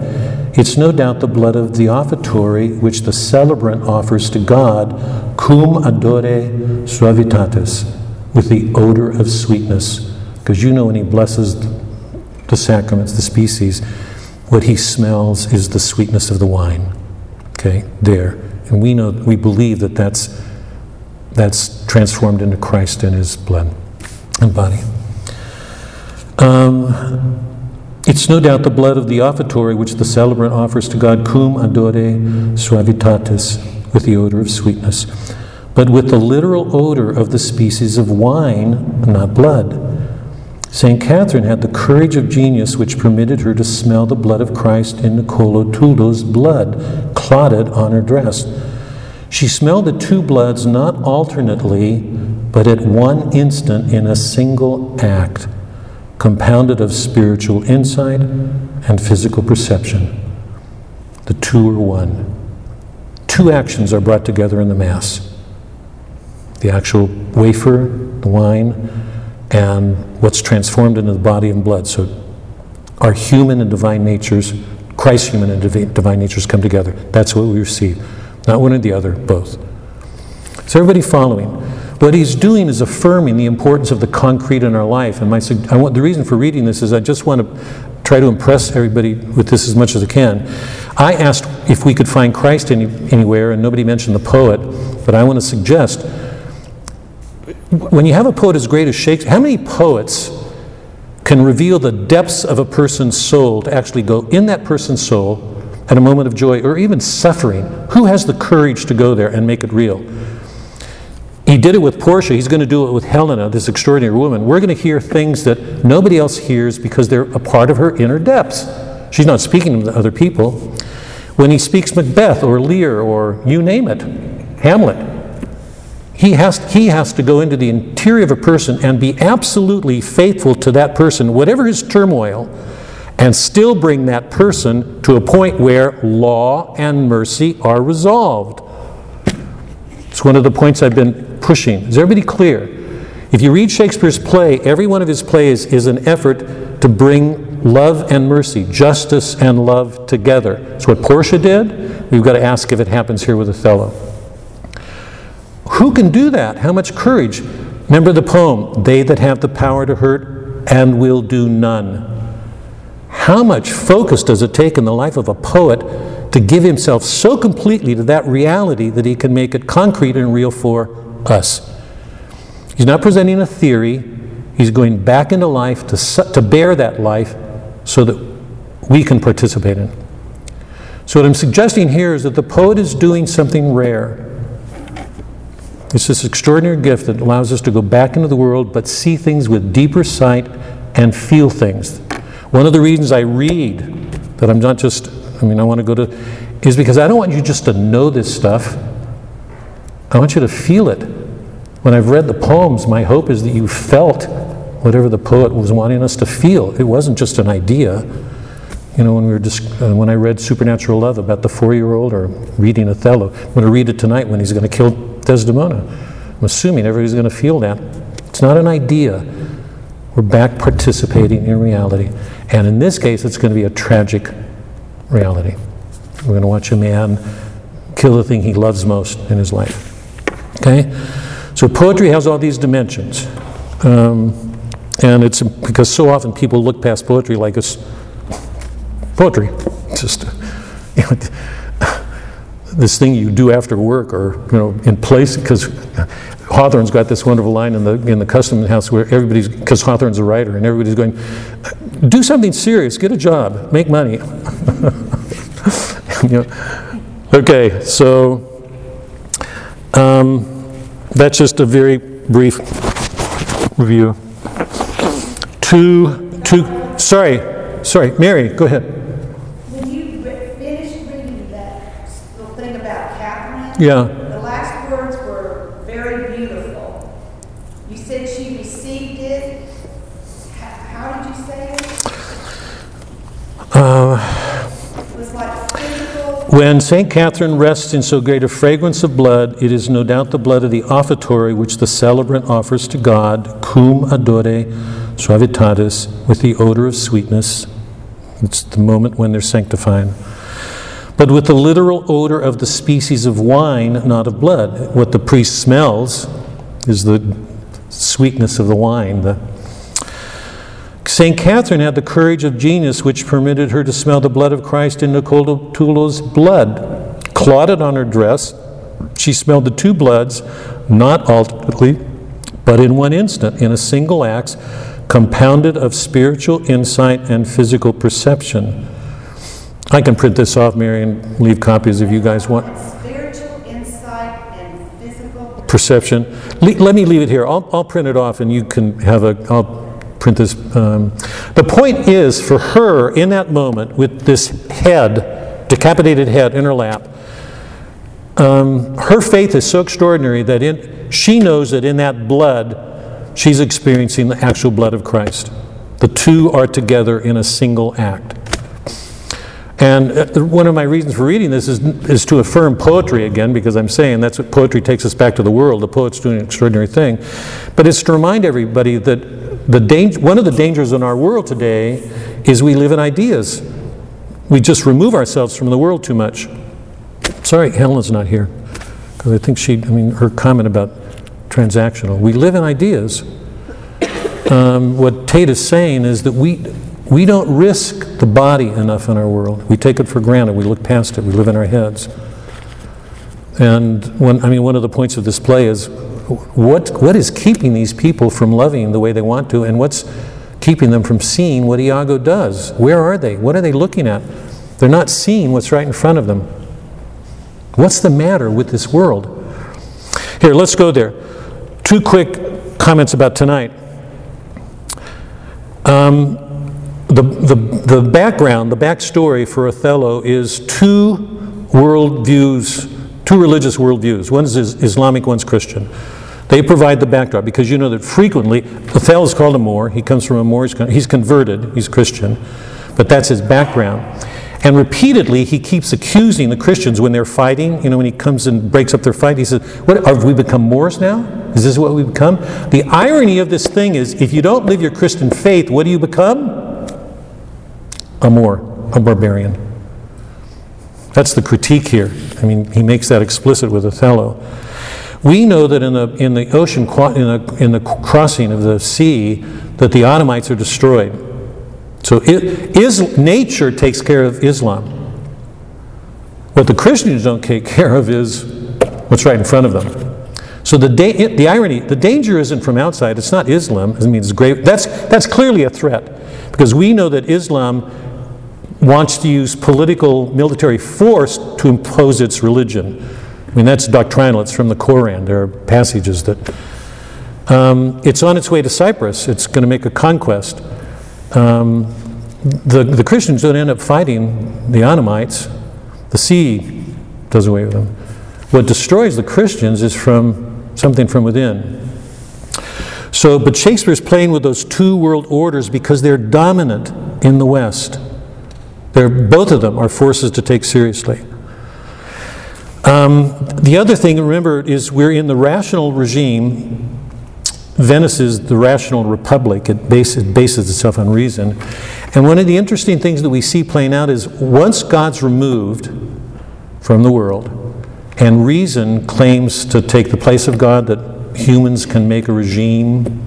it's no doubt the blood of the offertory which the celebrant offers to God, cum odore suavitatis, with the odor of sweetness. Because you know when he blesses the sacraments, the species, what he smells is the sweetness of the wine. Okay, there. And we know, we believe that that's, that's transformed into Christ in his blood and body. Um, it's no doubt the blood of the offertory which the celebrant offers to God, cum odore suavitatis, with the odor of sweetness, but with the literal odor of the species of wine, not blood. St. Catherine had the courage of genius which permitted her to smell the blood of Christ in Niccolo Tuldo's blood clotted on her dress. She smelled the two bloods not alternately, but at one instant in a single act, compounded of spiritual insight and physical perception. The two are one. Two actions are brought together in the Mass the actual wafer, the wine, and what's transformed into the body and blood. So our human and divine natures, Christ's human and divi- divine natures come together. That's what we receive. Not one or the other, both. Is everybody following? What he's doing is affirming the importance of the concrete in our life. And my, I want, the reason for reading this is I just want to try to impress everybody with this as much as I can. I asked if we could find Christ any, anywhere, and nobody mentioned the poet, but I want to suggest when you have a poet as great as Shakespeare, how many poets can reveal the depths of a person's soul to actually go in that person's soul at a moment of joy or even suffering? Who has the courage to go there and make it real? He did it with Portia. He's going to do it with Helena, this extraordinary woman. We're going to hear things that nobody else hears because they're a part of her inner depths. She's not speaking to other people. When he speaks Macbeth or Lear or you name it, Hamlet, he has, he has to go into the interior of a person and be absolutely faithful to that person, whatever his turmoil, and still bring that person to a point where law and mercy are resolved. It's one of the points I've been pushing. Is everybody clear? If you read Shakespeare's play, every one of his plays is an effort to bring love and mercy, justice and love together. It's what Portia did. We've got to ask if it happens here with Othello. Who can do that? How much courage? Remember the poem, They that have the power to hurt and will do none. How much focus does it take in the life of a poet to give himself so completely to that reality that he can make it concrete and real for us? He's not presenting a theory, he's going back into life to, to bear that life so that we can participate in. So, what I'm suggesting here is that the poet is doing something rare. It's this extraordinary gift that allows us to go back into the world but see things with deeper sight and feel things. One of the reasons I read, that I'm not just, I mean, I want to go to, is because I don't want you just to know this stuff. I want you to feel it. When I've read the poems, my hope is that you felt whatever the poet was wanting us to feel. It wasn't just an idea. You know, when we were just, uh, when I read Supernatural Love about the four-year-old, or reading Othello, I'm going to read it tonight when he's going to kill Desdemona. I'm assuming everybody's going to feel that. It's not an idea. We're back participating in reality, and in this case, it's going to be a tragic reality. We're going to watch a man kill the thing he loves most in his life. Okay, so poetry has all these dimensions, um, and it's because so often people look past poetry like it's poetry. It's just you know, this thing you do after work or you know in place because Hawthorne's got this wonderful line in the in the custom house where everybody's because Hawthorne's a writer and everybody's going do something serious get a job make money you know. okay so um, that's just a very brief review two two sorry sorry Mary go ahead When you re- finished reading that little thing about Catherine, yeah the last words were very beautiful. You said she received it. How, how did you say it? Uh, it was like physical. When St. Catherine rests in so great a fragrance of blood, it is no doubt the blood of the offertory which the celebrant offers to God, cum odore suavitatis, with the odor of sweetness. It's the moment when they're sanctifying. But with the literal odor of the species of wine, not of blood. What the priest smells is the sweetness of the wine. The... St. Catherine had the courage of genius which permitted her to smell the blood of Christ in Niccolo Tuldo's blood. Clotted on her dress, she smelled the two bloods, not alternately, but in one instant, in a single act, compounded of spiritual insight and physical perception. I can print this off, Mary, and leave copies if you guys want. Spiritual insight and physical Perception. Le- let me leave it here. I'll, I'll print it off and you can have a, I'll print this. Um, the point is, for her, in that moment, with this head, decapitated head in her lap, um, her faith is so extraordinary that in, she knows that in that blood, she's experiencing the actual blood of Christ. The two are together in a single act. And uh, one of my reasons for reading this is, is to affirm poetry again, because I'm saying that's what poetry takes us back to the world. The poet's doing an extraordinary thing. But it's to remind everybody that the dang- one of the dangers in our world today is we live in ideas. We just remove ourselves from the world too much. Sorry, Helen's not here, because I think she, I mean, her comment about transactional. We live in ideas. Um, what Tate is saying is that we, we don't risk the body enough in our world. We take it for granted. We look past it. We live in our heads. And one, I mean, one of the points of this play is what, what is keeping these people from loving the way they want to, and what's keeping them from seeing what Iago does? Where are they? What are they looking at? They're not seeing what's right in front of them. What's the matter with this world? Here, let's go there. Two quick comments about tonight. Um, the, the, the background, the backstory for Othello is two worldviews, two religious worldviews. One's is Islamic, one's Christian. They provide the backdrop because you know that frequently Othello is called a Moor. He comes from a Moor. He's He's converted. He's Christian, but that's his background. And repeatedly, he keeps accusing the Christians when they're fighting. You know, when he comes and breaks up their fight, he says, "What have we become Moors now? Is this what we become?" The irony of this thing is, if you don't live your Christian faith, what do you become? A Moor, a barbarian. That's the critique here. I mean, he makes that explicit with Othello. We know that in the, in the ocean, in the, in the crossing of the sea, that the Ottomites are destroyed. So it, is, nature takes care of Islam. What the Christians don't take care of is what's right in front of them. So the, da- the irony, the danger isn't from outside. It's not Islam. I mean, it's great. That's, that's clearly a threat because we know that Islam wants to use political military force to impose its religion. I mean, that's doctrinal. It's from the Koran. There are passages that. Um, it's on its way to Cyprus. It's going to make a conquest. Um, the, the Christians don't end up fighting the Ottomites. The sea does away with them. What destroys the Christians is from something from within. So, but Shakespeare's playing with those two world orders because they're dominant in the West. They're, both of them are forces to take seriously. Um, the other thing, remember, is we're in the rational regime. Venice is the rational republic. It, it bases itself on reason. And one of the interesting things that we see playing out is once God's removed from the world, and reason claims to take the place of God, that humans can make a regime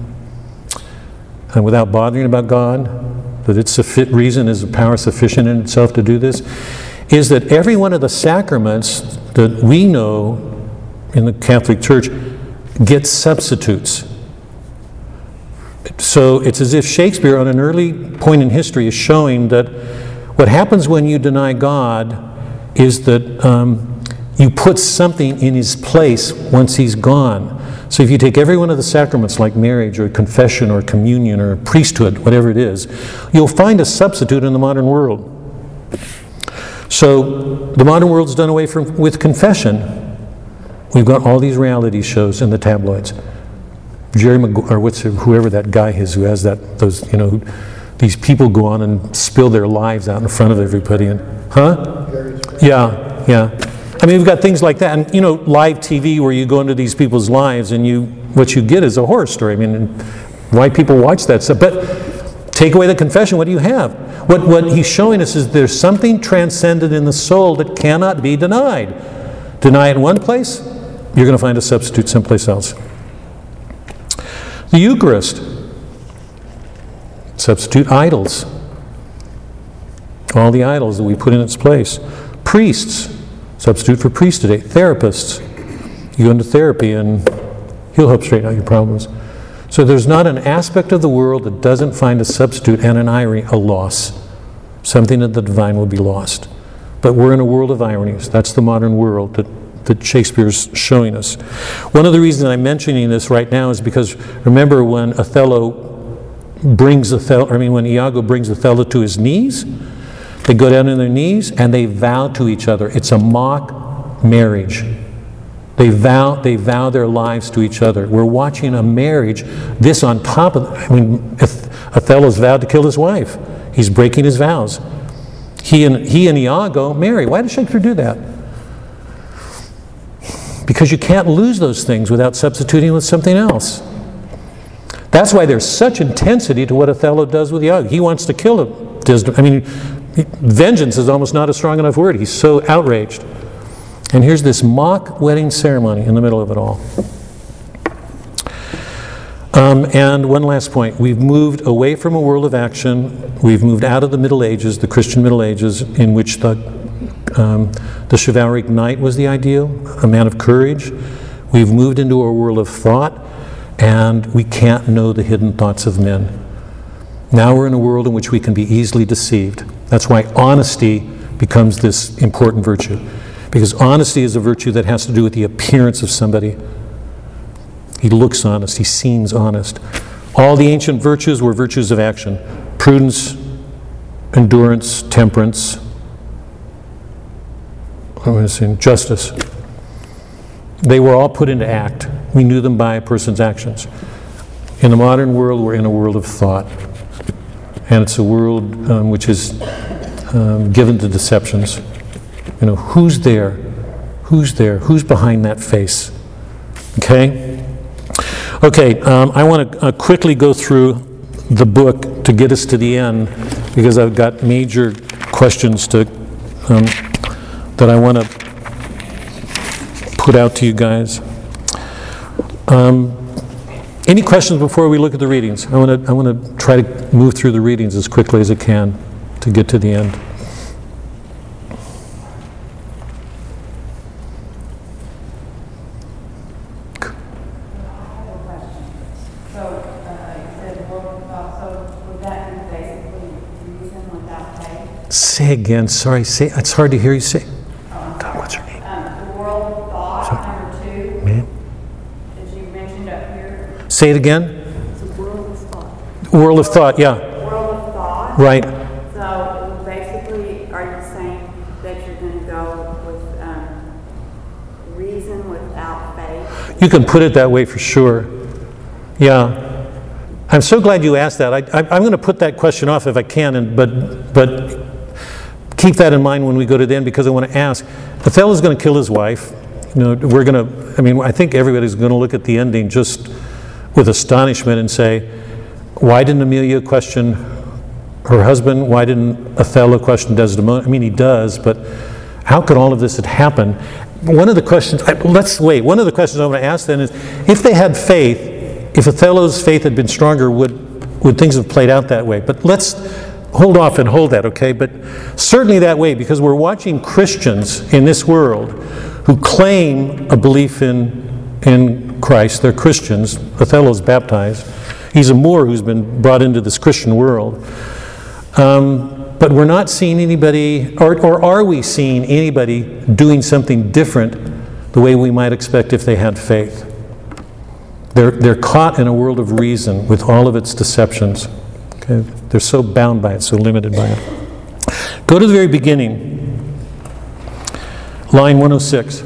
and without bothering about God, that it's suffi- reason is a power sufficient in itself to do this, is that every one of the sacraments that we know in the Catholic Church gets substitutes. So it's as if Shakespeare, on an early point in history, is showing that what happens when you deny God is that um, you put something in his place once he's gone. So if you take every one of the sacraments like marriage or confession or communion or priesthood, whatever it is, you'll find a substitute in the modern world. So the modern world's done away from, with confession. We've got all these reality shows in the tabloids. Jerry Maguire, or what's whoever that guy is who has that those you know these people go on and spill their lives out in front of everybody and huh? Yeah, yeah. I mean, we've got things like that, and you know, live TV where you go into these people's lives and you what you get is a horror story. I mean, why people watch that stuff. But take away the confession, what do you have? What, what he's showing us is there's something transcendent in the soul that cannot be denied. Deny it in one place, you're going to find a substitute someplace else. The Eucharist, substitute idols. All the idols that we put in its place. Priests, substitute for priest today. Therapists, you go into therapy and he'll help straighten out your problems. So there's not an aspect of the world that doesn't find a substitute and an irony, a loss. Something that the divine will be lost. But we're in a world of ironies. That's the modern world that, that Shakespeare's showing us. One of the reasons I'm mentioning this right now is because remember when Othello brings Othello, I mean, when Iago brings Othello to his knees, they go down on their knees and they vow to each other. It's a mock marriage. They vow, they vow their lives to each other. We're watching a marriage, this on top of, I mean, Othello's vowed to kill his wife. He's breaking his vows. He and, he and Iago marry. Why did Shakespeare do that? Because you can't lose those things without substituting with something else. That's why there's such intensity to what Othello does with Iago. He wants to kill him. I mean, vengeance is almost not a strong enough word. He's so outraged. And here's this mock wedding ceremony in the middle of it all. Um, and one last point. We've moved away from a world of action. We've moved out of the Middle Ages, the Christian Middle Ages, in which the, um, the chivalric knight was the ideal, a man of courage. We've moved into a world of thought, and we can't know the hidden thoughts of men. Now we're in a world in which we can be easily deceived. That's why honesty becomes this important virtue. Because honesty is a virtue that has to do with the appearance of somebody. He looks honest, he seems honest. All the ancient virtues were virtues of action prudence, endurance, temperance, justice. They were all put into act. We knew them by a person's actions. In the modern world, we're in a world of thought. And it's a world um, which is um, given to deceptions. You know, who's there? Who's there? Who's behind that face? Okay? Okay, um, I want to uh, quickly go through the book to get us to the end because I've got major questions to, um, that I want to put out to you guys. Um, any questions before we look at the readings? I want to I want to try to move through the readings as quickly as I can to get to the end. Say again. Sorry. Say. It's hard to hear you say. God, what's her name? Um, the world of thought, number two, Man. that you mentioned up here, Say it again. It's a world of thought. World of thought. Yeah. world of thought. Right. So basically, are you saying that you're gonna go with, um, reason without faith? You can put it that way for sure. Yeah. I'm so glad you asked that. I, I, I'm going to put that question off if I can, and, but, but keep that in mind when we go to the end because I want to ask. Othello's going to kill his wife. You know, we're going to, I mean, I think everybody's going to look at the ending just with astonishment and say, why didn't Emilia question her husband? Why didn't Othello question Desdemona? I mean, he does, but how could all of this have happened? One of the questions, I- let's wait, one of the questions I want to ask then is, if they had faith, if Othello's faith had been stronger, would, would things have played out that way? But let's hold off and hold that, okay? But certainly that way, because we're watching Christians in this world who claim a belief in, in Christ. They're Christians. Othello's baptized. He's a Moor who's been brought into this Christian world. Um, but we're not seeing anybody, or, or are we seeing anybody doing something different the way we might expect if they had faith? They're, they're caught in a world of reason with all of its deceptions. Okay? They're so bound by it, so limited by it. Go to the very beginning, line 106.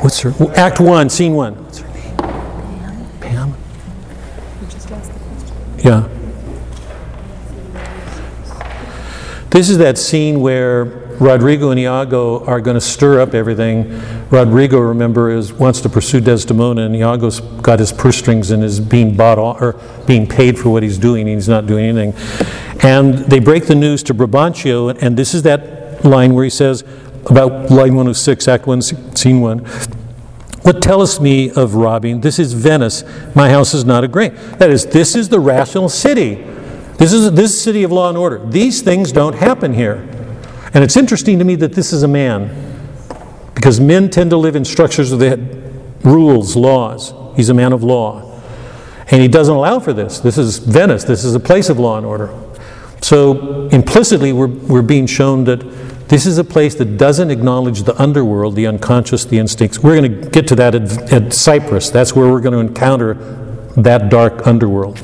What's her? Act 1, scene 1. What's her name? Pam? Yeah. This is that scene where Roderigo and Iago are going to stir up everything. Roderigo, remember, is wants to pursue Desdemona, and Iago's got his purse strings and is being bought off, or being paid for what he's doing. and He's not doing anything, and they break the news to Brabantio, and this is that line where he says about line 106, Act 1, Scene 1. What telleth me of robbing? This is Venice. My house is not a grain. That is, this is the rational city. This is this is city of law and order. These things don't happen here. And it's interesting to me that this is a man, because men tend to live in structures that rules, laws. He's a man of law. And he doesn't allow for this. This is Venice. This is a place of law and order. So implicitly, we're, we're being shown that this is a place that doesn't acknowledge the underworld, the unconscious, the instincts. We're going to get to that at, at Cyprus. That's where we're going to encounter that dark underworld.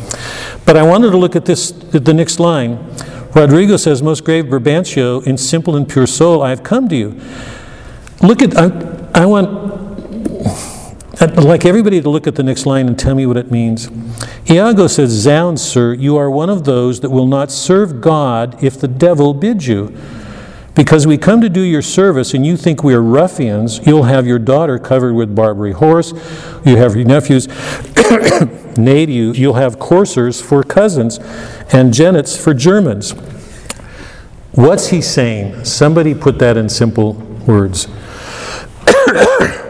But I wanted to look at this, at the next line. Roderigo says, Most grave Brabantio, in simple and pure soul, I have come to you. Look at, I, I want I'd like everybody to look at the next line and tell me what it means. Iago says, Zounds, sir, you are one of those that will not serve God if the devil bids you. Because we come to do your service and you think we are ruffians, you'll have your daughter covered with Barbary horse, you have your nephews nay you, you'll have coursers for cousins and genets for Germans. What's he saying? Somebody put that in simple words.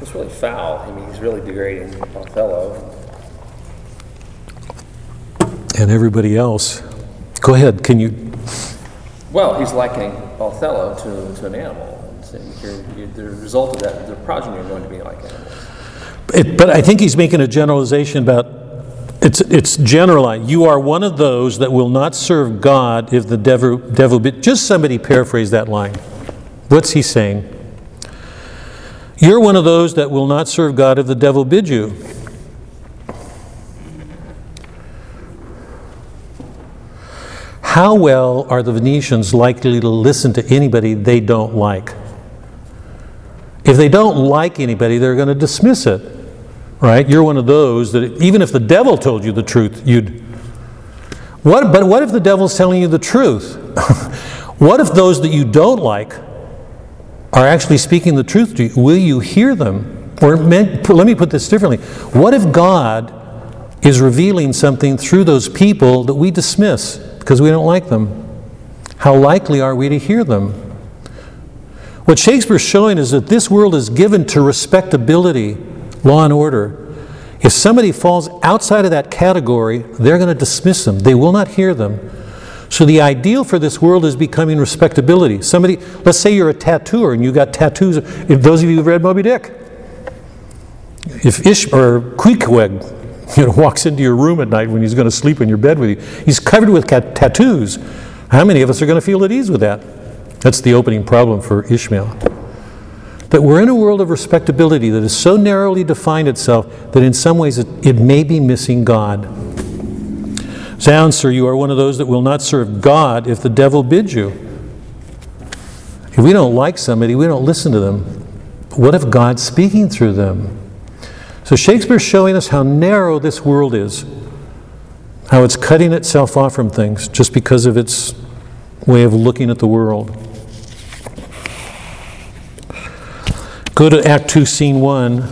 It's really foul. I mean, he's really degrading Othello. And everybody else. Go ahead, can you? Well, he's likening Othello to, to an animal. and saying you're- you're- The result of that, the progeny are going to be like animals. It, but I think he's making a generalization about it's it's generalized. You are one of those that will not serve God if the devil devil. Be, just somebody paraphrase that line. What's he saying? You're one of those that will not serve God if the devil bid you. How well are the Venetians likely to listen to anybody they don't like? If they don't like anybody, they're going to dismiss it, right? You're one of those that even if the devil told you the truth, you'd. What, but what if the devil's telling you the truth? what if those that you don't like are actually speaking the truth to you? Will you hear them? Or let me put this differently. What if God is revealing something through those people that we dismiss because we don't like them? How likely are we to hear them? What Shakespeare's showing is that this world is given to respectability, law and order. If somebody falls outside of that category, they're going to dismiss them. They will not hear them. So the ideal for this world is becoming respectability. Somebody, let's say you're a tattooer and you got tattoos. If those of you who've read Moby Dick, if Ish or Queequeg, you know, walks into your room at night when he's going to sleep in your bed with you, he's covered with cat- tattoos. How many of us are going to feel at ease with that? That's the opening problem for Ishmael. That we're in a world of respectability that is so narrowly defined itself that in some ways it, it may be missing God. Zounds, sir, you are one of those that will not serve God if the devil bids you. If we don't like somebody, we don't listen to them. What if God's speaking through them? So Shakespeare's showing us how narrow this world is, how it's cutting itself off from things just because of its way of looking at the world. Go to Act 2, Scene 1.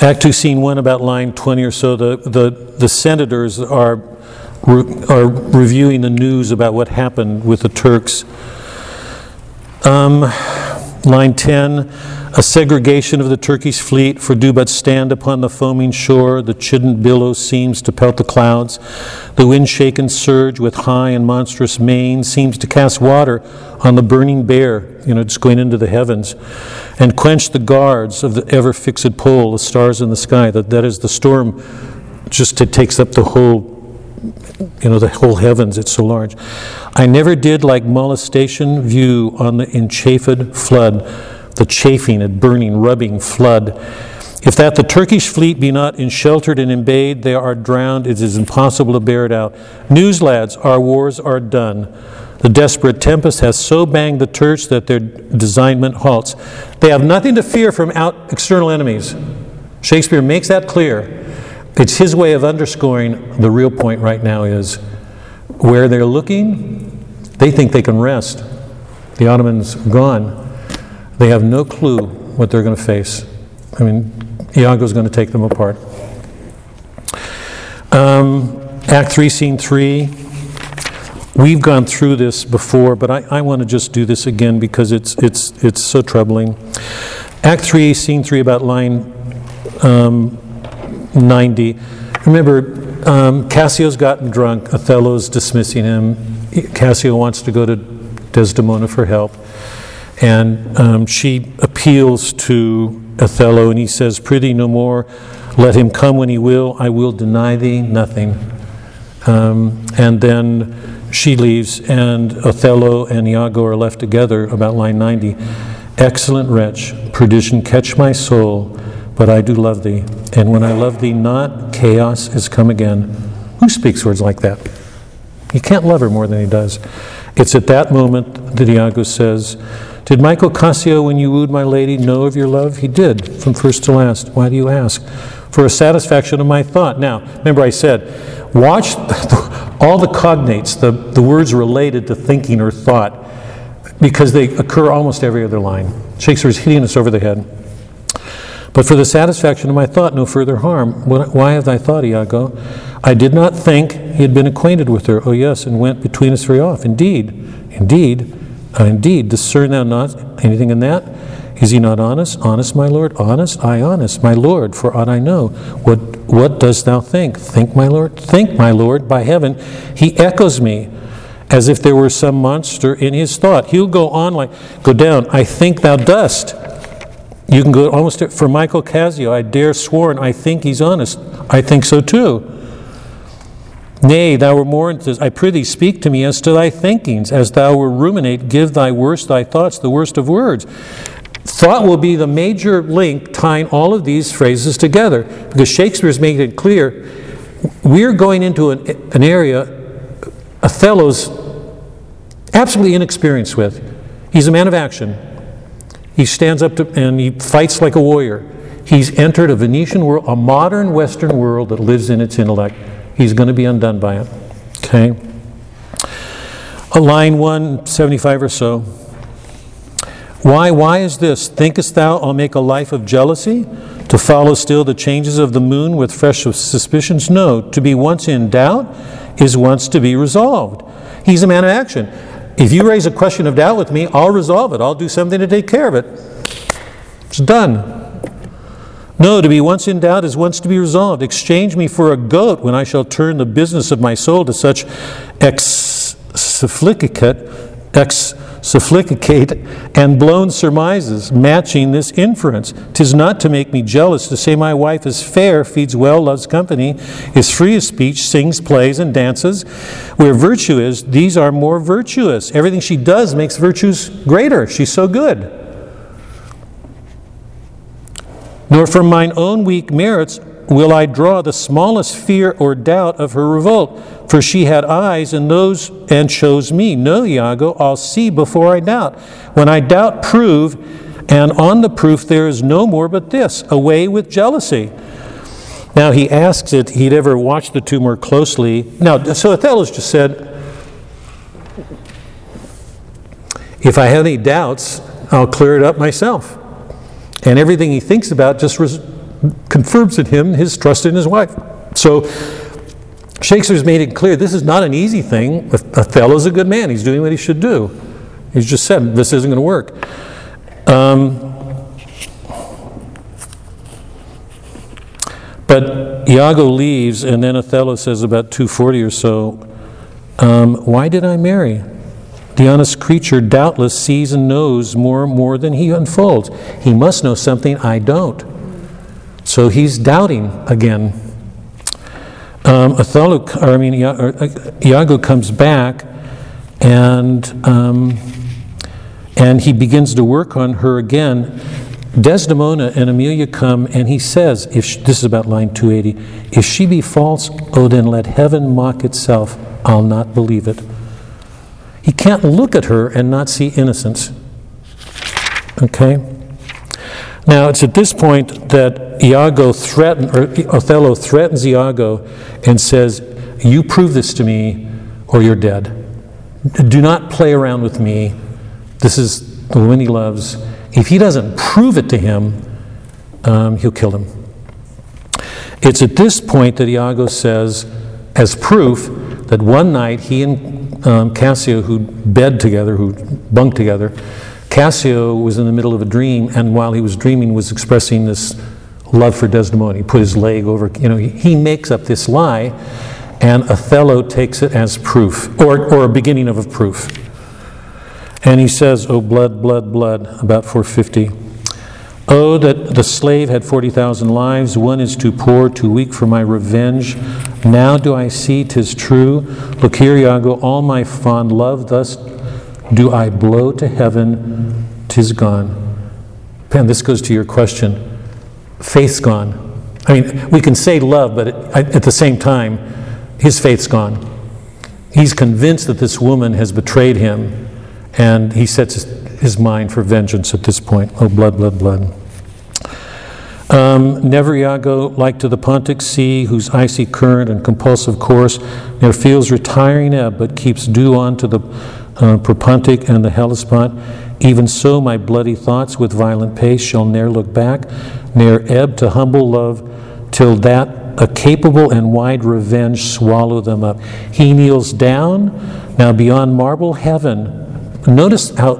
Act 2, Scene 1, about line 20 or so. The, the, the senators are, re- are reviewing the news about what happened with the Turks. Um, line 10 A segregation of the Turkish fleet, for do but stand upon the foaming shore, the chidden billow seems to pelt the clouds. The wind shaken surge with high and monstrous mane seems to cast water on the burning bear, you know, it's going into the heavens, and quench the guards of the ever fixed pole, the stars in the sky. That, that is the storm, just it takes up the whole you know, the whole heavens, it's so large. I never did like molestation view on the enchafed flood, the chafing and burning, rubbing flood. If that the Turkish fleet be not ensheltered and embayed, they are drowned, it is impossible to bear it out. News, lads, our wars are done. The desperate tempest has so banged the Turks that their designment halts. They have nothing to fear from out external enemies. Shakespeare makes that clear. It's his way of underscoring the real point right now is where they're looking, they think they can rest. The Ottomans gone. They have no clue what they're going to face. I mean, Iago's going to take them apart. Um, Act 3, Scene 3. We've gone through this before, but I, I want to just do this again because it's, it's, it's so troubling. Act 3, Scene 3, about line um, 90. Remember, um, Cassio's gotten drunk, Othello's dismissing him. Cassio wants to go to Desdemona for help. And um, she appeals to Othello, and he says, Prithee no more, let him come when he will, I will deny thee nothing. Um, and then she leaves, and Othello and Iago are left together, about line 90. Excellent wretch, perdition catch my soul, but I do love thee. And when I love thee not, chaos is come again. Who speaks words like that? You can't love her more than he does. It's at that moment that Iago says, Did Michael Cassio, when you wooed my lady, know of your love? He did, from first to last. Why do you ask? For a satisfaction of my thought. Now, remember I said, watch all the cognates, the, the words related to thinking or thought, because they occur almost every other line. Shakespeare's hitting us over the head. But for the satisfaction of my thought, no further harm. Why have thy thought, Iago? I did not think he had been acquainted with her. Oh, yes, and went between us very oft. Indeed, indeed, uh, indeed, discern thou not anything in that? Is he not honest? Honest, my lord? Honest? I honest, my lord, for aught I know. What, what dost thou think? Think, my lord? Think, my lord, by heaven. He echoes me as if there were some monster in his thought. He'll go on like, go down. I think thou dost. You can go almost to- for Michael Cassio. I dare sworn, I think he's honest. I think so too. Nay, thou were more into this. I prithee, speak to me as to thy thinkings. As thou were ruminate, give thy worst thy thoughts, the worst of words. Thought will be the major link tying all of these phrases together because Shakespeare's making it clear we're going into an, an area Othello's absolutely inexperienced with. He's a man of action. He stands up to, and he fights like a warrior. He's entered a Venetian world, a modern Western world that lives in its intellect. He's going to be undone by it. Okay? A line 175 or so. Why, why is this? Thinkest thou I'll make a life of jealousy? To follow still the changes of the moon with fresh suspicions? No. To be once in doubt is once to be resolved. He's a man of action. If you raise a question of doubt with me, I'll resolve it. I'll do something to take care of it. It's done. No, to be once in doubt is once to be resolved. Exchange me for a goat when I shall turn the business of my soul to such ex ex supplicate and blown surmises, matching this inference. Tis not to make me jealous to say my wife is fair, feeds well, loves company, is free of speech, sings, plays, and dances. Where virtue is, these are more virtuous. Everything she does makes virtues greater. She's so good nor from mine own weak merits will I draw the smallest fear or doubt of her revolt. For she had eyes and those and chose me. No, Iago, I'll see before I doubt. When I doubt, prove, and on the proof there is no more but this away with jealousy. Now he asks it, he'd ever watched the two more closely. Now, so Othello's just said, if I have any doubts, I'll clear it up myself. And everything he thinks about just res- confirms in him his trust in his wife. So Shakespeare's made it clear this is not an easy thing. Othello's a good man. He's doing what he should do. He's just said this isn't going to work. Um, but Iago leaves, and then Othello says about 240 or so, um, Why did I marry? The honest creature doubtless sees and knows more more than he unfolds. He must know something I don't. So he's doubting again. Um, Othello, or I mean, or, uh, Iago comes back, and um, and he begins to work on her again. Desdemona and Emilia come, and he says, "If sh this is about line 280, if she be false, oh then let heaven mock itself. I'll not believe it." He can't look at her and not see innocence. Okay? Now, it's at this point that Iago threaten, or Othello threatens Iago and says, You prove this to me, or you're dead. Do not play around with me. This is the woman he loves. If he doesn't prove it to him, um, he'll kill him. It's at this point that Iago says, as proof, that one night he and um, Cassio, who bed together, who bunked together, Cassio was in the middle of a dream, and while he was dreaming, was expressing this love for Desdemona. He put his leg over, you know, he, makes up this lie, and Othello takes it as proof, or, or a beginning of a proof. And he says, Oh, blood, blood, blood, about 450. Oh, that the slave had 40,000 lives. One is too poor, too weak for my revenge. Now do I see 'tis true. Look here, Iago, all my fond love, thus do I blow to heaven, 'tis gone. Pen, this goes to your question. Faith's gone. I mean, we can say love, but at, the same time, his faith's gone. He's convinced that this woman has betrayed him, and he sets his, his mind for vengeance at this point. Oh, blood, blood, blood. Um, never Iago, like to the Pontic Sea, whose icy current and compulsive course ne'er feels retiring ebb, but keeps due on to the uh, Propontic and the Hellespont. Even so, my bloody thoughts with violent pace shall ne'er look back, ne'er ebb to humble love, till that a capable and wide revenge swallow them up. He kneels down, now beyond marble heaven. Notice how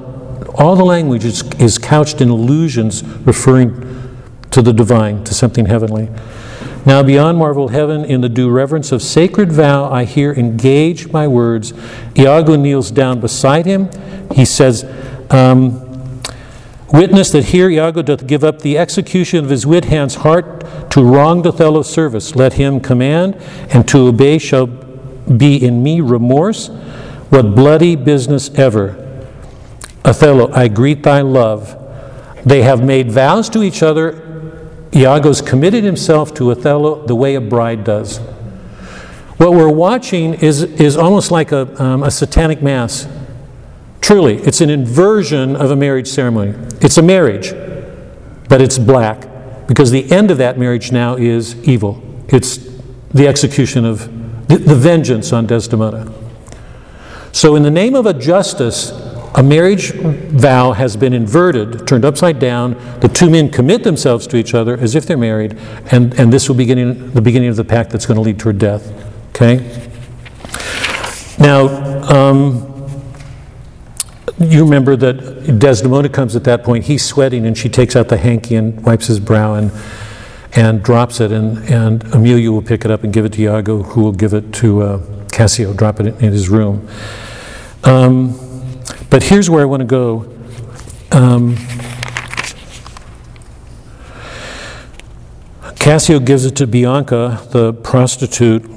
all the language is, is couched in allusions referring to the divine, to something heavenly. Now, beyond marvel heaven, in the due reverence of sacred vow, I here engage my words. Iago kneels down beside him. He says, um, Witness that here Iago doth give up the execution of his wit hand's heart to wronged Othello's service. Let him command, and to obey shall be in me remorse. What bloody business ever. Othello, I greet thy love. They have made vows to each other. Iago's committed himself to Othello the way a bride does. What we're watching is, is almost like a, um, a satanic mass. Truly, it's an inversion of a marriage ceremony. It's a marriage, but it's black because the end of that marriage now is evil. It's the execution of the, the vengeance on Desdemona. So, in the name of a justice, a marriage vow has been inverted, turned upside down. The two men commit themselves to each other as if they're married, and, and this will be the beginning of the pact that's going to lead to her death. Okay? Now, um, you remember that Desdemona comes at that point. He's sweating, and she takes out the hanky and wipes his brow and, and drops it. And, and Emilia will pick it up and give it to Iago, who will give it to uh, Cassio, drop it in his room. Um, but here's where I want to go. Um, Cassio gives it to Bianca, the prostitute,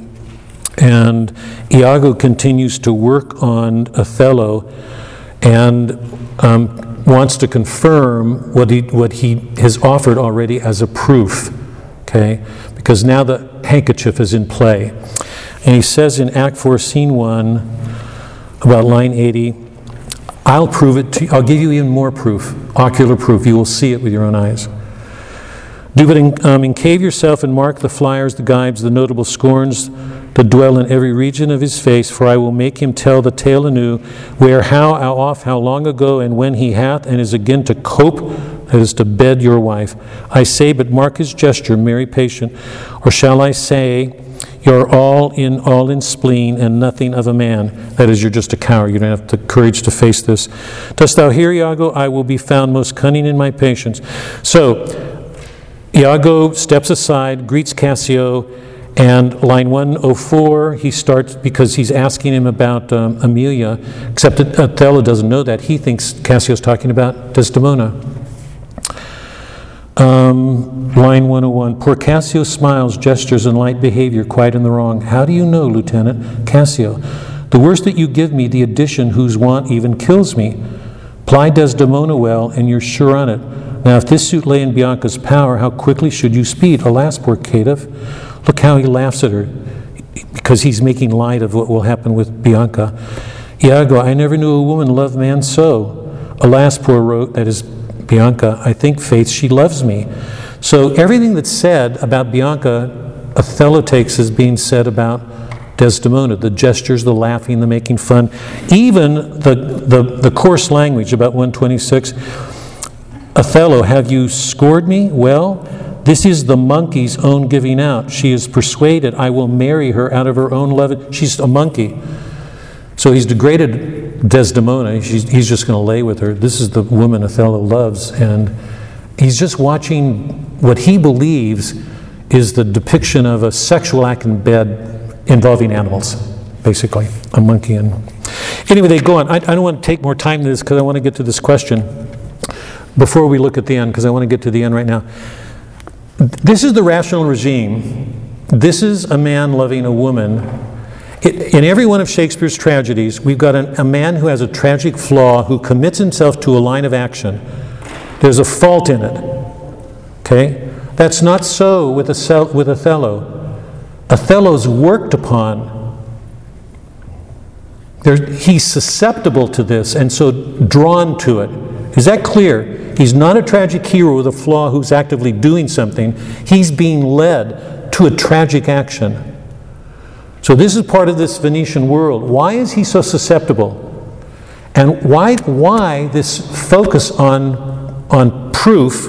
and Iago continues to work on Othello and um, wants to confirm what he, what he has offered already as a proof, okay? Because now the handkerchief is in play. And he says in Act 4, Scene 1, about line 80, I'll prove it to you. I'll give you even more proof, ocular proof. You will see it with your own eyes. Do but in, um, encave yourself and mark the flyers, the gibes, the notable scorns that dwell in every region of his face, for I will make him tell the tale anew, where, how, how oft, how long ago, and when he hath and is again to cope, that is to bed your wife. I say, but mark his gesture, merry patient, or shall I say, you're all in all in spleen and nothing of a man. That is, you're just a coward. You don't have the courage to face this. Dost thou hear, Iago? I will be found most cunning in my patience. So, Iago steps aside, greets Cassio, and line 104, he starts because he's asking him about um, Emilia, except Othello doesn't know that. He thinks Cassio's talking about Desdemona. Um, line 101 Poor Cassio smiles, gestures, and light behavior, quite in the wrong. How do you know, Lieutenant? Cassio, the worst that you give me, the addition whose want even kills me. Ply Desdemona well, and you're sure on it. Now, if this suit lay in Bianca's power, how quickly should you speed? Alas, poor caitiff. Look how he laughs at her, because he's making light of what will happen with Bianca. Iago, I never knew a woman love man so. Alas, poor rogue, that is Bianca, I think, Faith, she loves me. So everything that's said about Bianca, Othello takes as being said about Desdemona the gestures, the laughing, the making fun, even the, the, the coarse language about 126. Othello, have you scored me? Well, this is the monkey's own giving out. She is persuaded I will marry her out of her own love. She's a monkey. So he's degraded Desdemona. He's just going to lay with her. This is the woman Othello loves. And he's just watching what he believes is the depiction of a sexual act in bed involving animals, basically, a monkey. And anyway, they go on. I, I don't want to take more time to this because I want to get to this question before we look at the end, because I want to get to the end right now. This is the rational regime. This is a man loving a woman. It- In every one of Shakespeare's tragedies, we've got an- a man who has a tragic flaw who commits himself to a line of action. There's a fault in it. Okay? That's not so with, with Othello. Othello's worked upon. There, he's susceptible to this and so drawn to it. Is that clear? He's not a tragic hero with a flaw who's actively doing something. He's being led to a tragic action. So, this is part of this Venetian world. Why is he so susceptible? And why, why this focus on, on proof?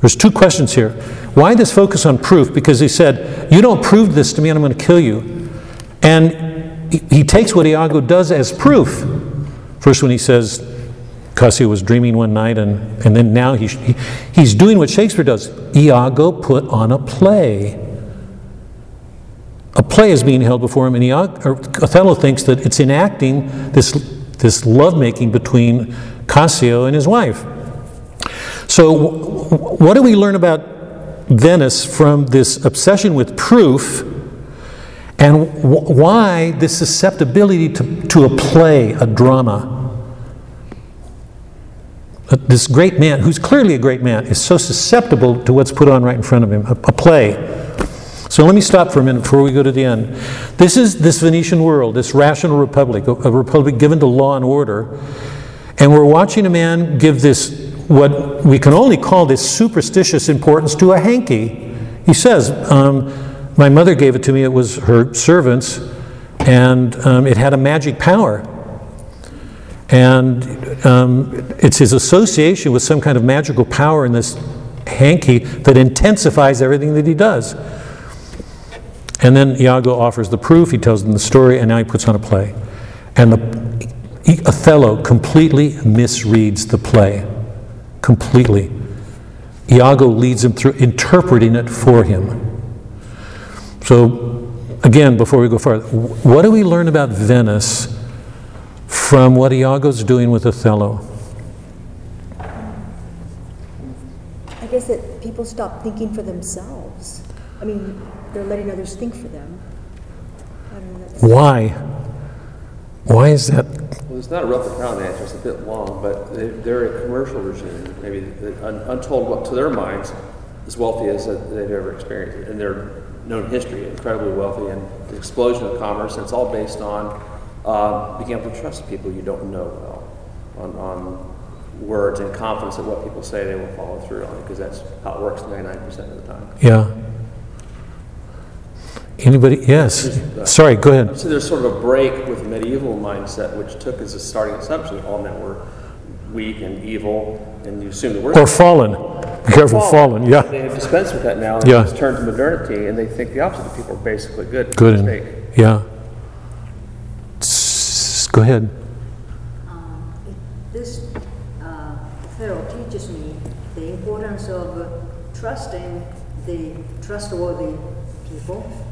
There's two questions here. Why this focus on proof? Because he said, You don't prove this to me, and I'm going to kill you. And he, he takes what Iago does as proof. First, when he says, Cassio was dreaming one night, and, and then now he, he, he's doing what Shakespeare does. Iago put on a play. A play is being held before him, and or Othello thinks that it's enacting this, this lovemaking between Cassio and his wife. So, what do we learn about Venice from this obsession with proof, and why this susceptibility to, to a play, a drama? Uh, This great man, who's clearly a great man, is so susceptible to what's put on right in front of him a, a play. So let me stop for a minute before we go to the end. This is this Venetian world, this rational republic, a, republic given to law and order. And we're watching a man give this, what we can only call this superstitious importance to a hanky. He says, um, My mother gave it to me, it was her servant's, and um, it had a magic power. And um, it's his association with some kind of magical power in this hanky that intensifies everything that he does. And then Iago offers the proof, he tells them the story, and now he puts on a play. And the, Othello completely misreads the play. Completely. Iago leads him through interpreting it for him. So, again, before we go further, what do we learn about Venice from what Iago's doing with Othello? I guess that people stop thinking for themselves. I mean, they're letting others think for them. I don't know, that's- Why? Why is that? Well, it's not a rough and crown answer, it's a bit long, but they, they're a commercial regime, maybe the- un- untold, what to their minds, as wealthy as that they've ever experienced in their known history, incredibly wealthy, and the explosion of commerce, and it's all based on uh, being able to trust people you don't know well, on, on words and confidence that what people say they will follow through on, because that's how it works 99% of the time. Yeah. Anybody? Yes. Sorry, go ahead. So there's sort of a break with the medieval mindset, which took as a starting assumption all men were weak and evil, and you assume the worst. Or fallen. Be careful, fallen. Yeah. They have dispensed with that now. and Yeah. It's turned to modernity, and they think the opposite. that People are basically good. Good. Mistake. And, yeah. S- Go ahead. Um, This uh, Pharaoh teaches me the importance of uh, trusting the trustworthy people and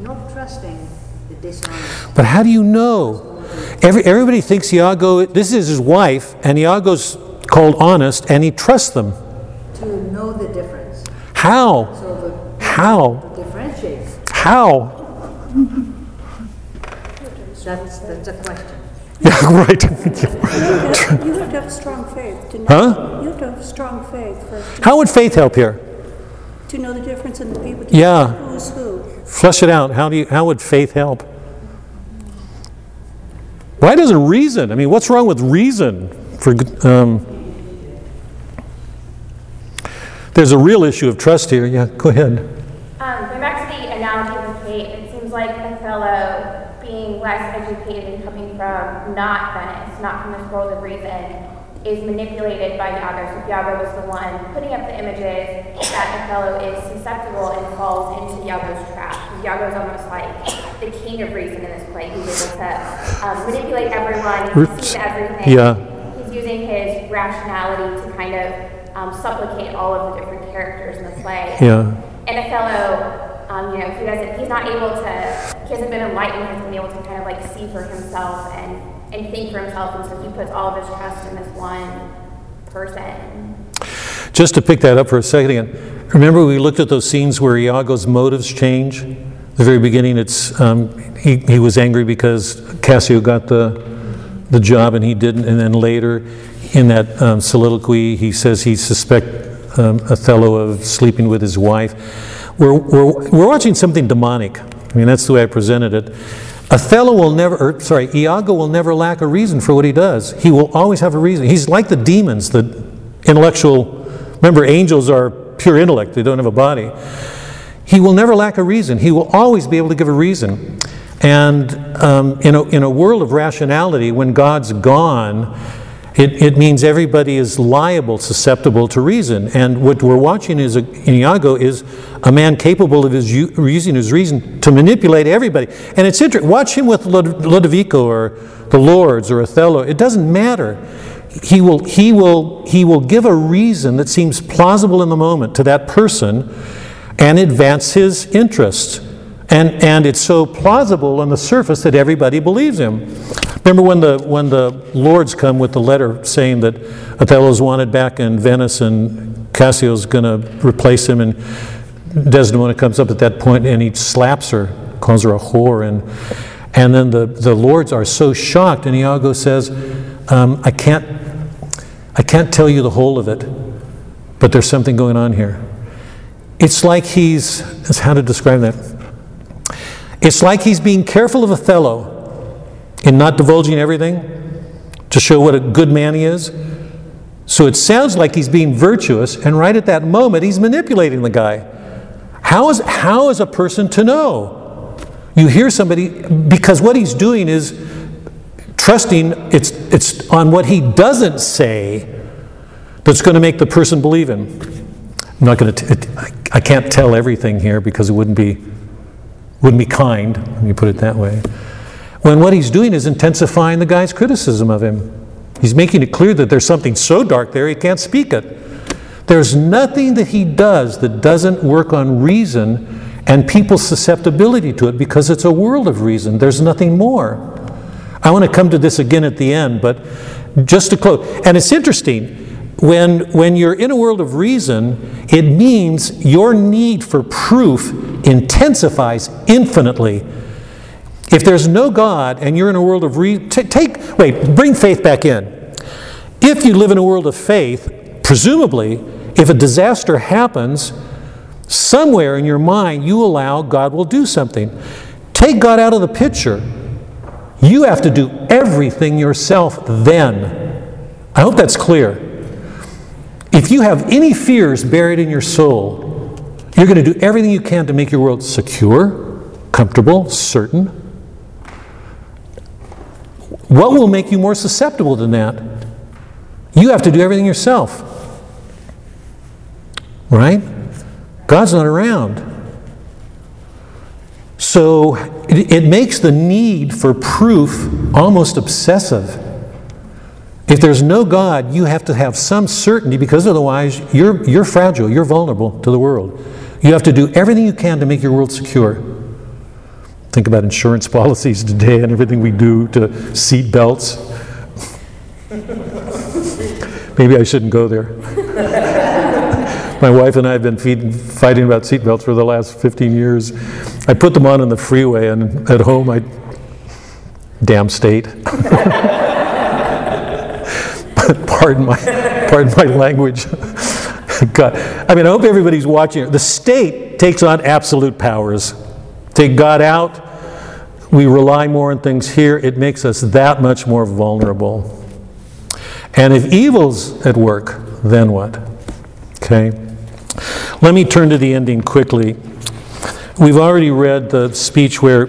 not trusting the dishonest. But how do you know? Every, everybody thinks Iago, this is his wife, and Iago's called honest, and he trusts them. To know the difference. How? So the, How? the differentiate. How? That's, that's a question. Yeah, right. You have to have strong faith to know. Huh? You have to have strong faith first How would faith help here? to know the difference in the people. to Yeah. know Who's who. Flesh it out. How do you, how would faith help? Why doesn't reason? I mean, what's wrong with reason? For um, there's a real issue of trust here. Yeah, go ahead. Um, going back to the analogy of Kate, it seems like Othello, being less educated and coming from not Venice, not from this world of reason, is manipulated by Iago. So Iago was the one putting up the images that Othello is susceptible and falls into Iago's trap. Iago is almost like the king of reason in this play. He's able to um, manipulate everyone, seen everything. Yeah. He's using his rationality to kind of um, supplicate all of the different characters in the play. Yeah. And Othello, um, you know, he doesn't, he's not able to, he hasn't been enlightened, he hasn't been able to kind of like see for himself and, and think for himself, and so he puts all of his trust in this one person. Just to pick that up for a second again, remember we looked at those scenes where Iago's motives change? The very beginning, it's um, he, he was angry because Cassio got the the job and he didn't, and then later in that um, soliloquy, he says he suspect um, Othello of sleeping with his wife. We're, we're, we're watching something demonic. I mean, that's the way I presented it. Othello will never, or, sorry, Iago will never lack a reason for what he does. He will always have a reason. He's like the demons, the intellectual. Remember, angels are pure intellect, they don't have a body. He will never lack a reason. He will always be able to give a reason. And um, in, a, in a world of rationality, when God's gone, it, it means everybody is liable, susceptible to reason. And what we're watching is in Iago is a man capable of his, using his reason to manipulate everybody. And it's interesting. Watch him with Lod- Lodovico or the Lords or Othello. It doesn't matter. He will, he, will, he will give a reason that seems plausible in the moment to that person and advance his interests. And, and it's so plausible on the surface that everybody believes him. Remember when the, when the lords come with the letter saying that Othello's wanted back in Venice and Cassio's going to replace him, and Desdemona comes up at that point and he slaps her, calls her a whore, and, and then the, the lords are so shocked, and Iago says, um, I, can't, I can't tell you the whole of it, but there's something going on here. It's like he's, how to describe that? It's like he's being careful of Othello in not divulging everything to show what a good man he is. So it sounds like he's being virtuous, and right at that moment, he's manipulating the guy. How is, how is a person to know? You hear somebody, because what he's doing is trusting it's, it's on what he doesn't say that's going to make the person believe him. I'm not going to, I can't tell everything here because it wouldn't be wouldn't be kind, let me put it that way. When what he's doing is intensifying the guy's criticism of him. He's making it clear that there's something so dark there he can't speak it. There's nothing that he does that doesn't work on reason and people's susceptibility to it because it's a world of reason. There's nothing more. I want to come to this again at the end, but just to close. And it's interesting. When, when you're in a world of reason, it means your need for proof intensifies infinitely. If there's no God and you're in a world of reason, take, wait, bring faith back in. If you live in a world of faith, presumably, if a disaster happens, somewhere in your mind you allow God will do something. Take God out of the picture. You have to do everything yourself then. I hope that's clear. If you have any fears buried in your soul, you're going to do everything you can to make your world secure, comfortable, certain. What will make you more susceptible than that? You have to do everything yourself. Right? God's not around. So it, it makes the need for proof almost obsessive. If there's no God, you have to have some certainty because otherwise you're, you're fragile, you're vulnerable to the world. You have to do everything you can to make your world secure. Think about insurance policies today and everything we do to seat belts. Maybe I shouldn't go there. My wife and I have been fighting about seat belts for the last 15 years. I put them on in the freeway, and at home, I. Damn state. pardon my, pardon my language. God. I mean, I hope everybody's watching. The state takes on absolute powers. Take God out, we rely more on things here, it makes us that much more vulnerable. And if evil's at work, then what? Okay? Let me turn to the ending quickly. We've already read the speech where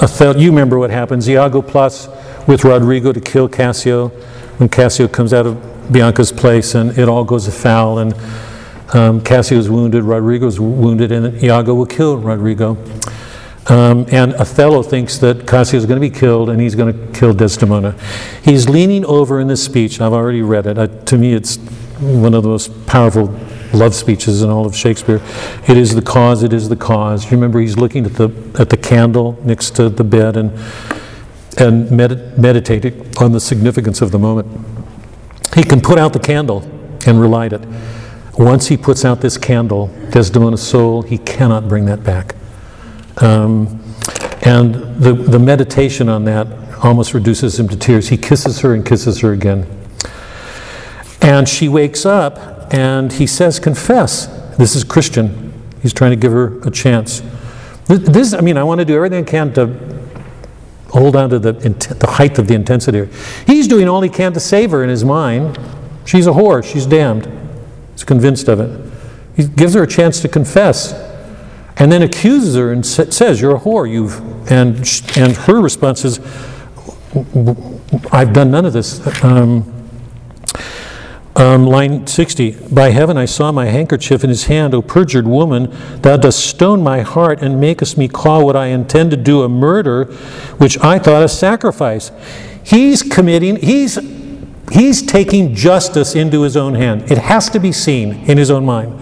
Othello, you remember what happens. Iago plots with Roderigo to kill Cassio when Cassio comes out of Bianca's place and it all goes afoul and um, Cassio's wounded, Roderigo's wounded, and Iago will kill Rodrigo. Um, and Othello thinks that Cassio is going to be killed and he's going to kill Desdemona. He's leaning over in this speech. and I've already read it. To me, it's one of the most powerful love speeches in all of Shakespeare. It is the cause, it is the cause. Remember he's looking at the, at the candle next to the bed and, and med- meditating on the significance of the moment. He can put out the candle and relight it. Once he puts out this candle, Desdemona's soul, he cannot bring that back. Um, and the, the meditation on that almost reduces him to tears. He kisses her and kisses her again. And she wakes up and he says, Confess. This is Christian. He's trying to give her a chance. This, I mean, I want to do everything I can to hold on to the, the height of the intensity. He's doing all he can to save her in his mind. She's a whore. She's damned. He's convinced of it. He gives her a chance to confess and then accuses her and says, You're a whore. You've, and, and her response is, I've done none of this. Um, um, line 60 By heaven I saw my handkerchief in his hand, O perjured woman, thou dost stone my heart and makest me call what I intend to do a murder, which I thought a sacrifice. He's committing, he's, he's taking justice into his own hand. It has to be seen in his own mind.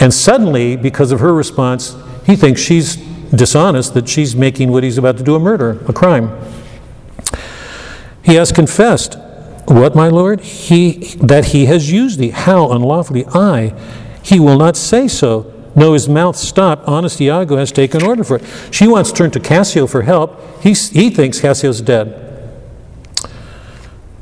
And suddenly, because of her response, he thinks she's dishonest, that she's making what he's about to do a murder, a crime. He has confessed, What, my lord? He, that he has used thee. How unlawfully? I. He will not say so. No, his mouth stopped. Honest Iago has taken order for it. She wants to turn to Cassio for help. He, he thinks Cassio's dead.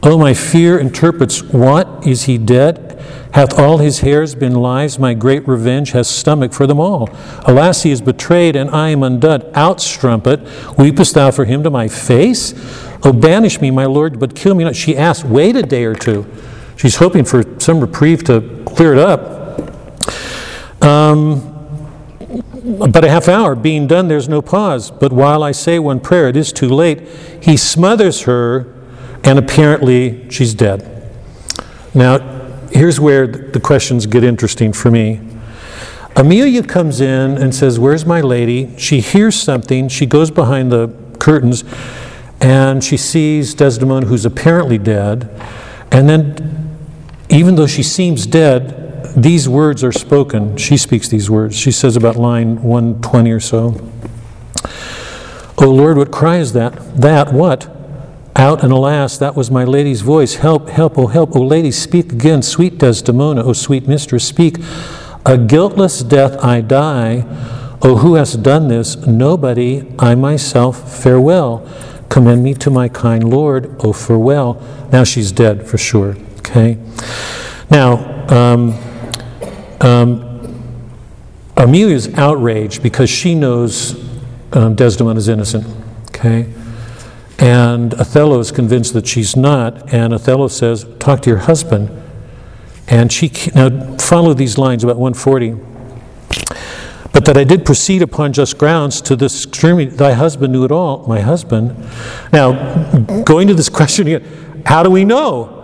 Oh, my fear interprets, What? Is he dead? Hath all his hairs been lies? My great revenge has stomach for them all. Alas, he is betrayed, and I am undone. Out, strumpet, weepest thou for him to my face? Oh, banish me, my lord, but kill me not. She asks, Wait a day or two. She's hoping for some reprieve to clear it up. Um, but a half hour being done, there's no pause. But while I say one prayer, it is too late. He smothers her, and apparently she's dead. Now, here's where the questions get interesting for me. Emilia comes in and says, Where's my lady? She hears something. She goes behind the curtains and she sees Desdemona, who's apparently dead. And then, even though she seems dead, these words are spoken. She speaks these words. She says about line 120 or so. O Lord, what cry is that? That, what? Out and alas, that was my lady's voice. Help, help, oh help, O lady, speak again. Sweet Desdemona, O sweet mistress, speak. A guiltless death I die. O who has done this? Nobody, I myself, farewell. Commend me to my kind Lord, O farewell. Now she's dead for sure. Okay? Now, um, um, Emilia's outraged because she knows um, Desdemona is innocent. Okay? And Othello is convinced that she's not, and Othello says, Talk to your husband. And she, now follow these lines about 140. But that I did proceed upon just grounds to this extremity, thy husband knew it all, my husband. Now, going to this question again, how do we know?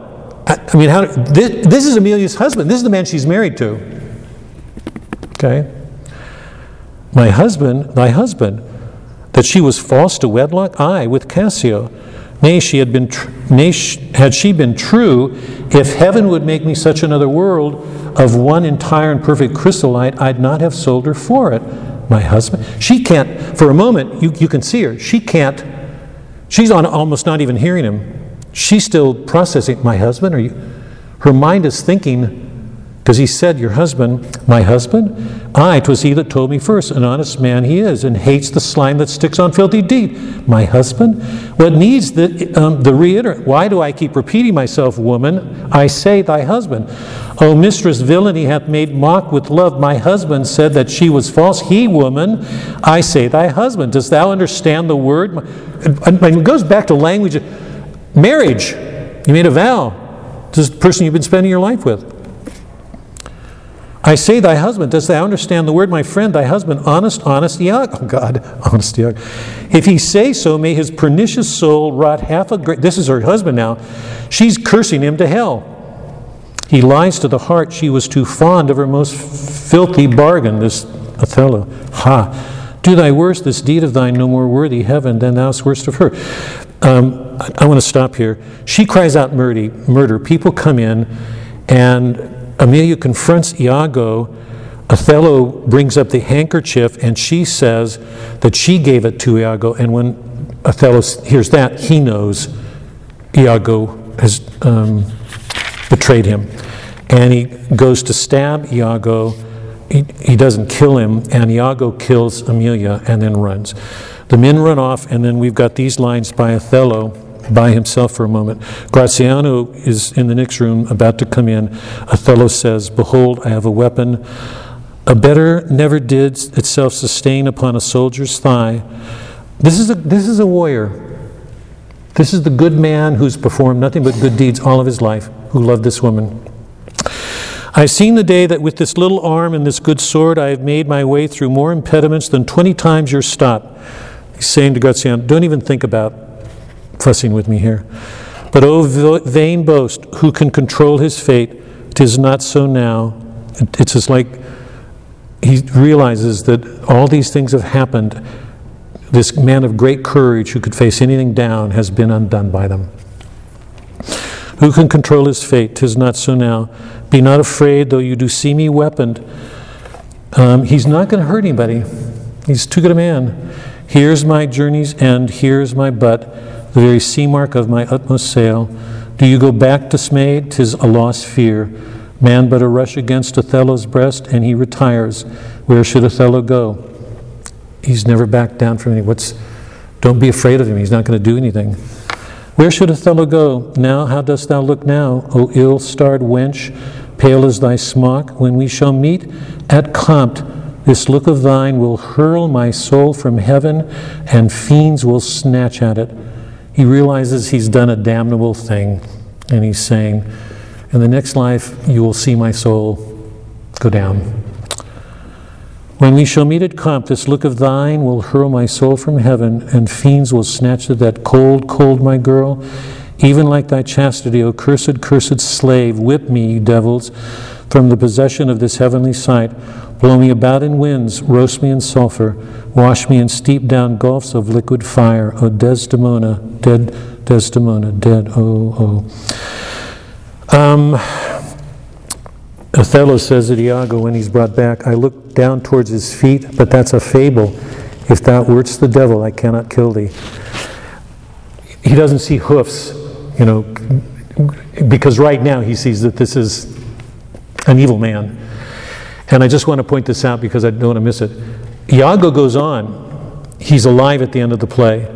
I, mean, how, this, this is Emilia's husband. This is the man she's married to. Okay? My husband, thy husband, that she was false to wedlock? Aye, with Cassio. Nay, she had been tr- nay, sh- had she been true, if heaven would make me such another world of one entire and perfect chrysolite, I'd not have sold her for it. My husband. She can't, for a moment, you, you can see her. She can't, she's on almost not even hearing him. She's still processing, my husband? Are you? Her mind is thinking, because he said, Your husband, my husband? Aye, 'twas he that told me first. An honest man he is, and hates the slime that sticks on filthy deed. My husband? What needs the, um, the reiterate? Why do I keep repeating myself, woman? I say, Thy husband. O mistress, villainy hath made mock with love. My husband said that she was false. He, woman, I say, Thy husband. Dost thou understand the word? It goes back to language. Marriage. You made a vow to the person you've been spending your life with. I say thy husband, dost thou understand the word, my friend, thy husband, honest, honest Iago? Oh God, honest Iago. If he say so, may his pernicious soul rot half a great. This is her husband now. She's cursing him to hell. He lies to the heart. She was too fond of her most filthy bargain, this Othello. Ha! Do thy worst, this deed of thine no more worthy heaven than thou's worst of her. Um, I, I want to stop here. She cries out murder. Murder. People come in, and Emilia confronts Iago. Othello brings up the handkerchief, and she says that she gave it to Iago. And when Othello hears that, he knows Iago has um, betrayed him. And he goes to stab Iago. He, he doesn't kill him, and Iago kills Emilia and then runs. The men run off, and then we've got these lines by Othello by himself for a moment. Graziano is in the next room about to come in. Othello says, Behold, I have a weapon. A better never did itself sustain upon a soldier's thigh. This is a, this is a warrior. This is the good man who's performed nothing but good deeds all of his life, who loved this woman. I've seen the day that with this little arm and this good sword I have made my way through more impediments than 20 times your stop. He's saying to Graziano, don't even think about fussing with me here. But O vain boast, who can control his fate? Tis not so now. It's just like he realizes that all these things have happened. This man of great courage who could face anything down has been undone by them. Who can control his fate? Tis not so now. Be not afraid, though you do see me weaponed. Um, he's not going to hurt anybody. He's too good a man. Here's my journey's end. Here's my butt, the very sea mark of my utmost sail. Do you go back dismayed? Tis a lost fear. Man but a rush against Othello's breast, and he retires. Where should Othello go? He's never backed down from any. What's? Don't be afraid of him. He's not going to do anything. Where should Othello go? Now, how dost thou look now, O ill starred wench, pale as thy smock? When we shall meet at Compt, this look of thine will hurl my soul from heaven, and fiends will snatch at it. He realizes he's done a damnable thing, and he's saying, In the next life, you will see my soul go down. When we shall meet at Compt, this look of thine will hurl my soul from heaven, and fiends will snatch at that cold, cold, my girl. Even like thy chastity, O cursed, cursed slave, whip me, you devils, from the possession of this heavenly sight. Blow me about in winds, roast me in sulfur, wash me in steep down gulfs of liquid fire. O Desdemona, dead Desdemona, dead, oh, oh. Um, Othello says to Iago when he's brought back, I look down towards his feet, but that's a fable. If thou wertst the devil, I cannot kill thee. He doesn't see hoofs, you know, because right now he sees that this is an evil man. And I just want to point this out because I don't want to miss it. Iago goes on. He's alive at the end of the play.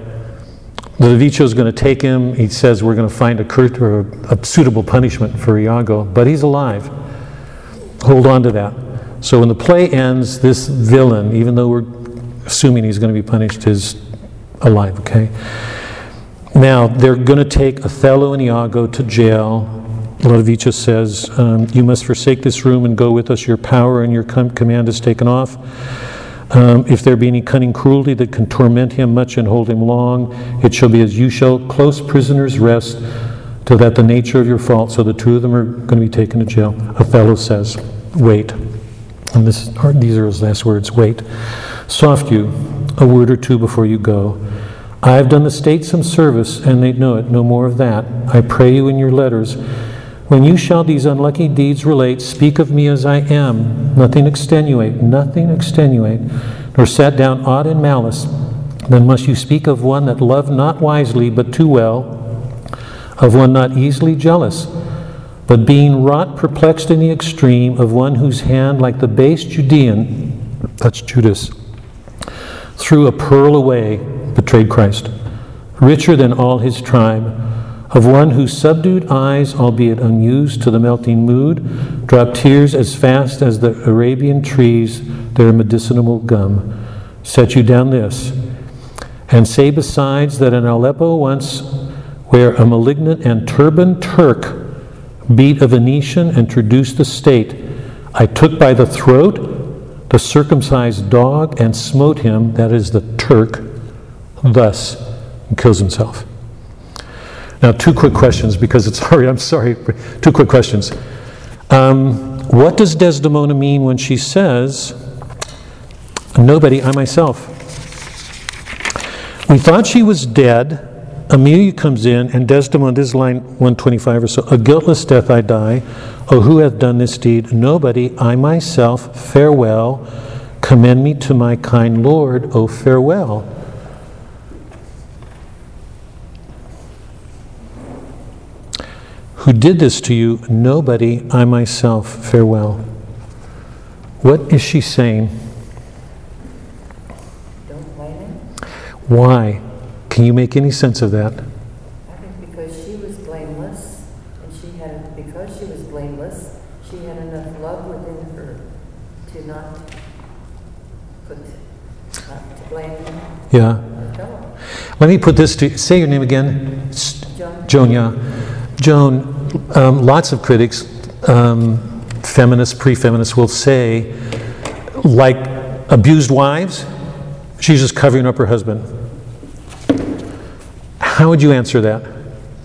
Lodovico is going to take him. He says we're going to find a, curt, or a suitable punishment for Iago, but he's alive. Hold on to that. So when the play ends, this villain, even though we're assuming he's going to be punished, is alive, okay? Now, they're going to take Othello and Iago to jail. Lodovico says, um, You must forsake this room and go with us. Your power and your com- command is taken off. Um, if there be any cunning cruelty that can torment him much and hold him long, it shall be as you shall close prisoners rest, till that the nature of your fault. So the two of them are going to be taken to jail. Othello says, Wait. And this, these are his last words Wait. Soft you, a word or two before you go. I have done the state some service, and they know it. No more of that. I pray you in your letters. When you shall these unlucky deeds relate, speak of me as I am. Nothing extenuate, nothing extenuate, nor set down aught in malice. Then must you speak of one that loved not wisely, but too well, of one not easily jealous but being wrought perplexed in the extreme of one whose hand, like the base Judean, that's Judas, threw a pearl away, betrayed Christ, richer than all his tribe, of one whose subdued eyes, albeit unused to the melting mood, drop tears as fast as the Arabian trees their medicinal gum. Set you down this, and say besides that in Aleppo once, where a malignant and turbaned Turk beat a Venetian and traduced the state. I took by the throat the circumcised dog and smote him, that is the Turk, thus, and kills himself. Now, two quick questions because it's already, I'm sorry, two quick questions. Um, what does Desdemona mean when she says, Nobody, I myself? We thought she was dead. Emilia comes in, and Desdemona, this is line 125 or so, a guiltless death I die. Oh, who hath done this deed? Nobody, I myself, farewell. Commend me to my kind Lord, oh, farewell. Who did this to you? Nobody, I myself, farewell. What is she saying? Don't blame him. Why? Can you make any sense of that? I think because she was blameless, and she had, because she was blameless, she had enough love within her to not put, not to blame him Yeah. Let me put this to say your name again. Joan. Joan, yeah. Joan, um, lots of critics, um, feminists, pre feminists, will say, like abused wives, she's just covering up her husband. How would you answer that?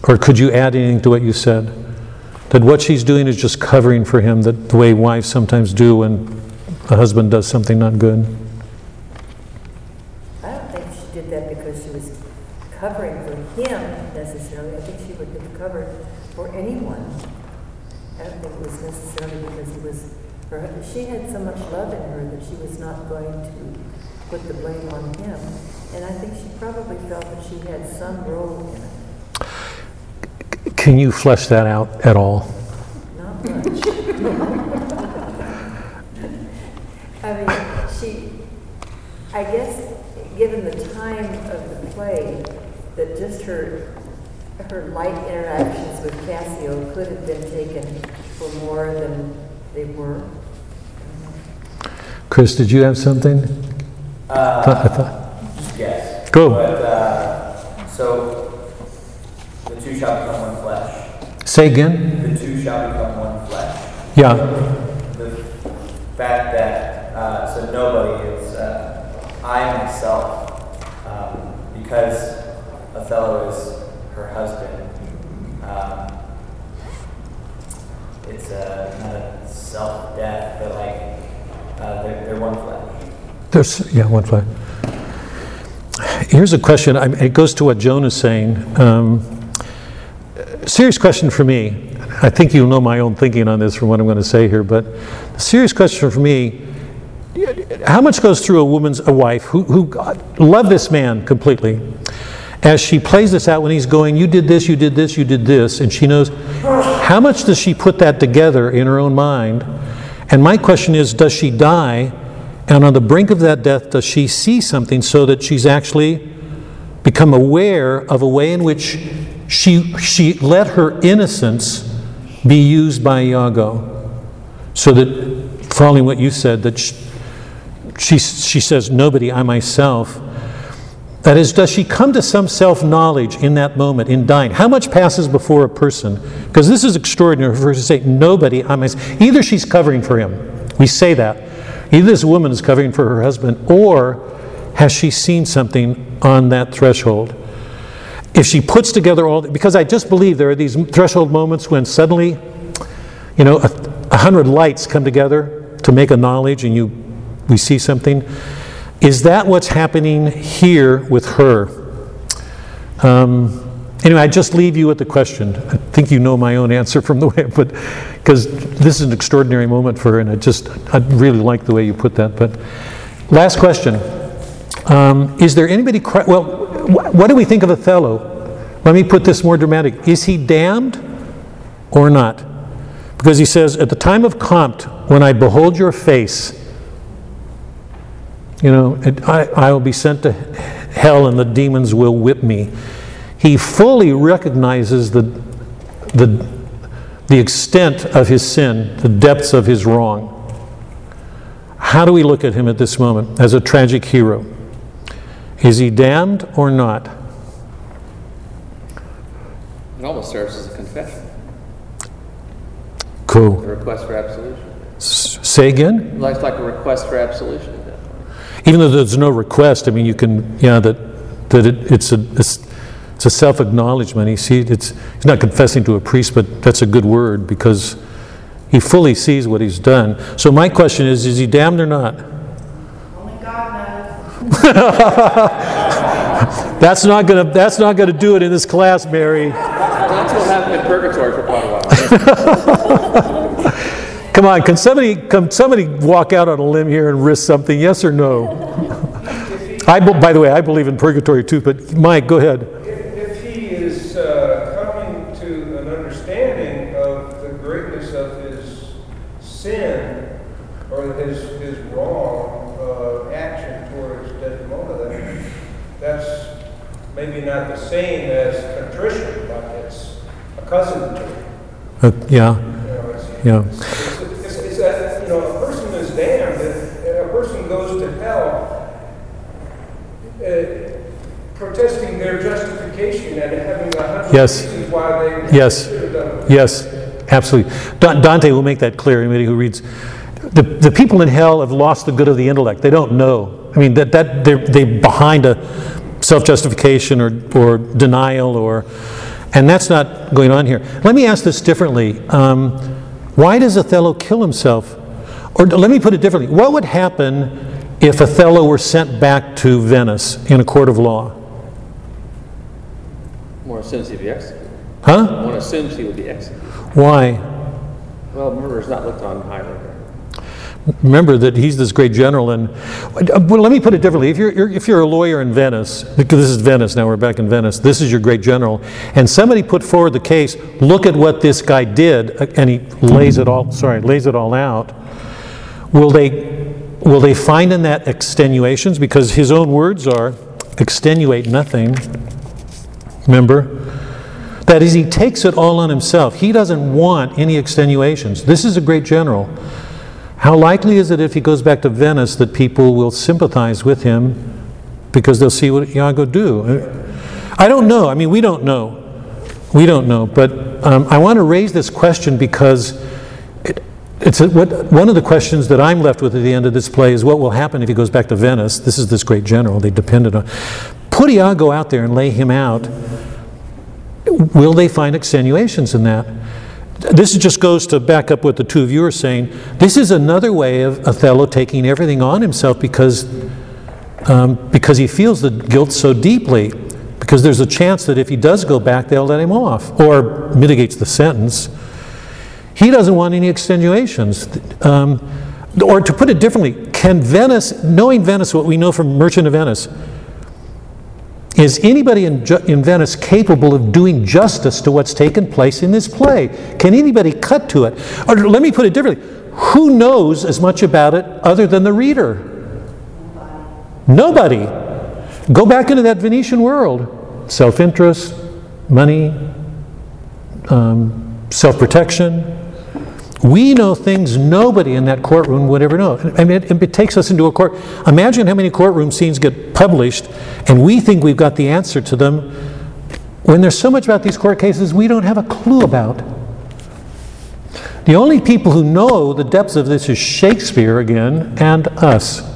Or could you add anything to what you said? That what she's doing is just covering for him, that the way wives sometimes do when a husband does something not good? I don't think she did that because she was covering for him necessarily. I think she would have covered for anyone. I don't think it was necessarily because he was, her, she had so much love in her that she was not going to put the blame on him. And I think she probably felt that she had some role in it. Can you flesh that out at all? Not much. I mean, she, I guess, given the time of the play, that just her, her light interactions with Cassio could have been taken for more than they were. Chris, did you have something? Uh, I thought- yes. Go. But, uh, so, the two shots become one flesh. Say again? The two shall become one flesh. Yeah. The fact that, uh, so nobody is, uh, I myself, um, because Othello is her husband, um, it's a, not a self-death, but like, uh, they're, they're one flesh. There's, yeah, one flag. Here's a question. I- It goes to what Joan is saying. Um, serious question for me. I think you'll know my own thinking on this from what I'm going to say here, but the serious question for me how much goes through a woman's a wife who, who love this man completely as she plays this out when he's going you did this you did this you did this and she knows how much does she put that together in her own mind and my question is does she die and on the brink of that death does she see something so that she's actually become aware of a way in which she, she let her innocence be used by Iago so that following what you said that she, she, she says nobody i myself. That is does she come to some self-knowledge in that moment in dying? How much passes before a person? Because this is extraordinary. For her to say nobody i myself either she's covering for him. We say that. Either this woman is covering for her husband or has she seen something on that threshold if she puts together all because i just believe there are these threshold moments when suddenly you know a, a hundred lights come together to make a knowledge and you we see something. Is that what's happening here with her? Um, anyway i just leave you with the question. I think you know my own answer from the way but because this is an extraordinary moment for her and i just i really like the way you put that but last question. Um, is there anybody well wh- what do we think of othello let me put this more dramatic is he damned or not because he says at the time of compt when i behold your face you know, I, I will be sent to hell and the demons will whip me. He fully recognizes the, the, the extent of his sin, the depths of his wrong. How do we look at him at this moment as a tragic hero? Is he damned or not? It almost serves as a confession, Cool. a request for absolution. S- Say again? It's like a request for absolution at that point. Even though there's no request, I mean, you can, yeah, that, that it, it's a, it's, it's a self-acknowledgement. He see, it's, he's not confessing to a priest, but that's a good word because he fully sees what he's done. So my question is, is he damned or not? Only God knows. That's not gonna, that's not gonna do it in this class, Mary. That's what happened in purgatory for quite a while. Come on, can somebody, can somebody walk out on a limb here and risk something, yes or no? I, by the way, I believe in purgatory too, but Mike, go ahead. If, if he is uh, coming to an understanding of the greatness of his sin or his, his wrong uh, action towards Desdemona, then that's maybe not the same as contrition, but it's a cousin to it. Uh, Yeah, You know, it's, yeah. it's, it's, it's that, you know, a person is damned, and a person goes to hell, uh, protesting their justification and having a hundred Yes. reasons why they Yes. should have done it. Yes, absolutely. Dante will make that clear, anybody who reads. The, the people in hell have lost the good of the intellect. They don't know. I mean, that, that, they're, they're behind a self-justification or, or denial or, and that's not going on here. Let me ask this differently. Um, why does Othello kill himself? Or let me put it differently. What would happen if Othello were sent back to Venice in a court of law? One assumes he'd be executed. Huh? One assumes he would be executed. Why? Well, murder is not looked on highly. Remember that he's this great general and uh, well let me put it differently. If you're, you're if you're a lawyer in venice because this is venice now we're back in venice this is your great general and somebody put forward the case look at what this guy did uh, and he lays it all sorry lays it all out will they will they find in that extenuations? Because his own words are extenuate nothing. Remember? That is he takes it all on himself. He doesn't want any extenuations. This is a great general how likely is it if he goes back to Venice that people will sympathize with him because they'll see what Iago do? I don't know. I mean, we don't know. We don't know. But um, I want to raise this question because it, it's a, what, one of the questions that I'm left with at the end of this play is what will happen if he goes back to Venice? This is this great general they depended on. Put Iago out there and lay him out. Will they find extenuations in that? This just goes to back up what the two of you are saying. This is another way of Othello taking everything on himself because, um, because he feels the guilt so deeply. Because there's a chance that if he does go back, they'll let him off or mitigates the sentence. He doesn't want any extenuations. Um, or to put it differently, can Venice, knowing Venice, what we know from Merchant of Venice, is anybody in, in Venice capable of doing justice to what's taken place in this play? Can anybody cut to it? Or let me put it differently who knows as much about it other than the reader? Nobody. Go back into that Venetian world self interest, money, um, self protection. We know things nobody in that courtroom would ever know. I mean, it, it takes us into a court. Imagine how many courtroom scenes get published, and we think we've got the answer to them when there's so much about these court cases we don't have a clue about. The only people who know the depths of this is Shakespeare again and us.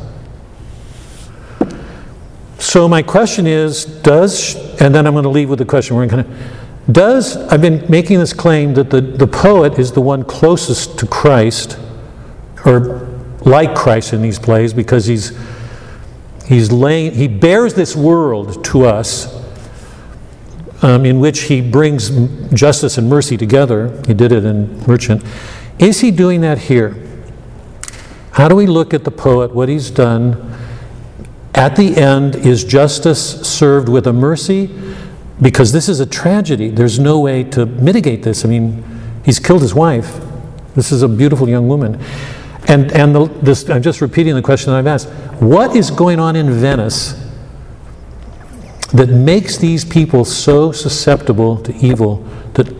So my question is, does, and then I'm going to leave with the question, we're going to, does, I've been making this claim that the, the poet is the one closest to Christ, or like Christ in these plays, because he's, he's laying, he bears this world to us, um, in which he brings justice and mercy together. He did it in Merchant. Is he doing that here? How do we look at the poet, what he's done? At the end, is justice served with a mercy? Because this is a tragedy. There's no way to mitigate this. I mean, he's killed his wife. This is a beautiful young woman. And, and the, this, I'm just repeating the question that I've asked. What is going on in Venice that makes these people so susceptible to evil that,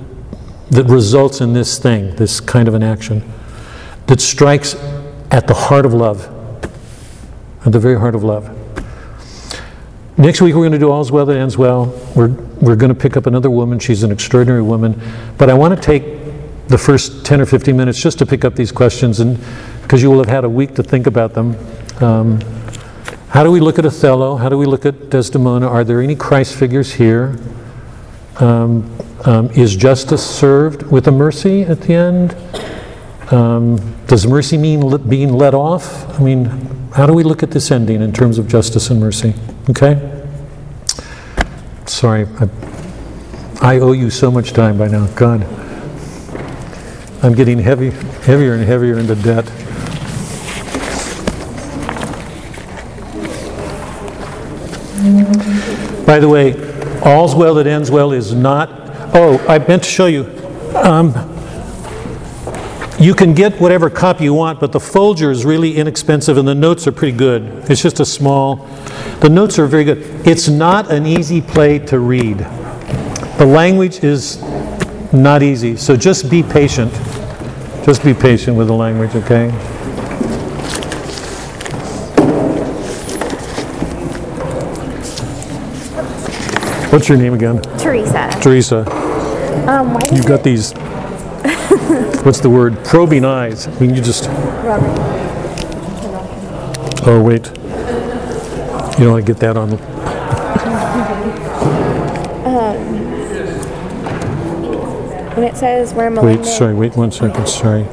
that results in this thing, this kind of an action, that strikes at the heart of love, at the very heart of love? Next week, we're going to do All's Well That Ends Well. We're, we're going to pick up another woman. She's an extraordinary woman. But I want to take the first 10 or 15 minutes just to pick up these questions, and, because you will have had a week to think about them. Um, How do we look at Othello? How do we look at Desdemona? Are there any Christ figures here? Um, um, Is justice served with a mercy at the end? Um, Does mercy mean le- being let off? I mean, how do we look at this ending in terms of justice and mercy? Okay? Sorry, I I owe you so much time by now, God. I'm getting heavy, heavier and heavier into debt. By the way, all's well that ends well is not, oh, I meant to show you. Um, You can get whatever copy you want, but the Folger is really inexpensive and the notes are pretty good. It's just a small, the notes are very good. It's not an easy play to read. The language is not easy, so just be patient. Just be patient with the language, okay? What's your name again? Teresa. Teresa. Um, You've got these, what's the word? Probing eyes. I mean, you just, oh, wait. You don't want to get that on, um, when it says we're wait, sorry, wait one second, sorry.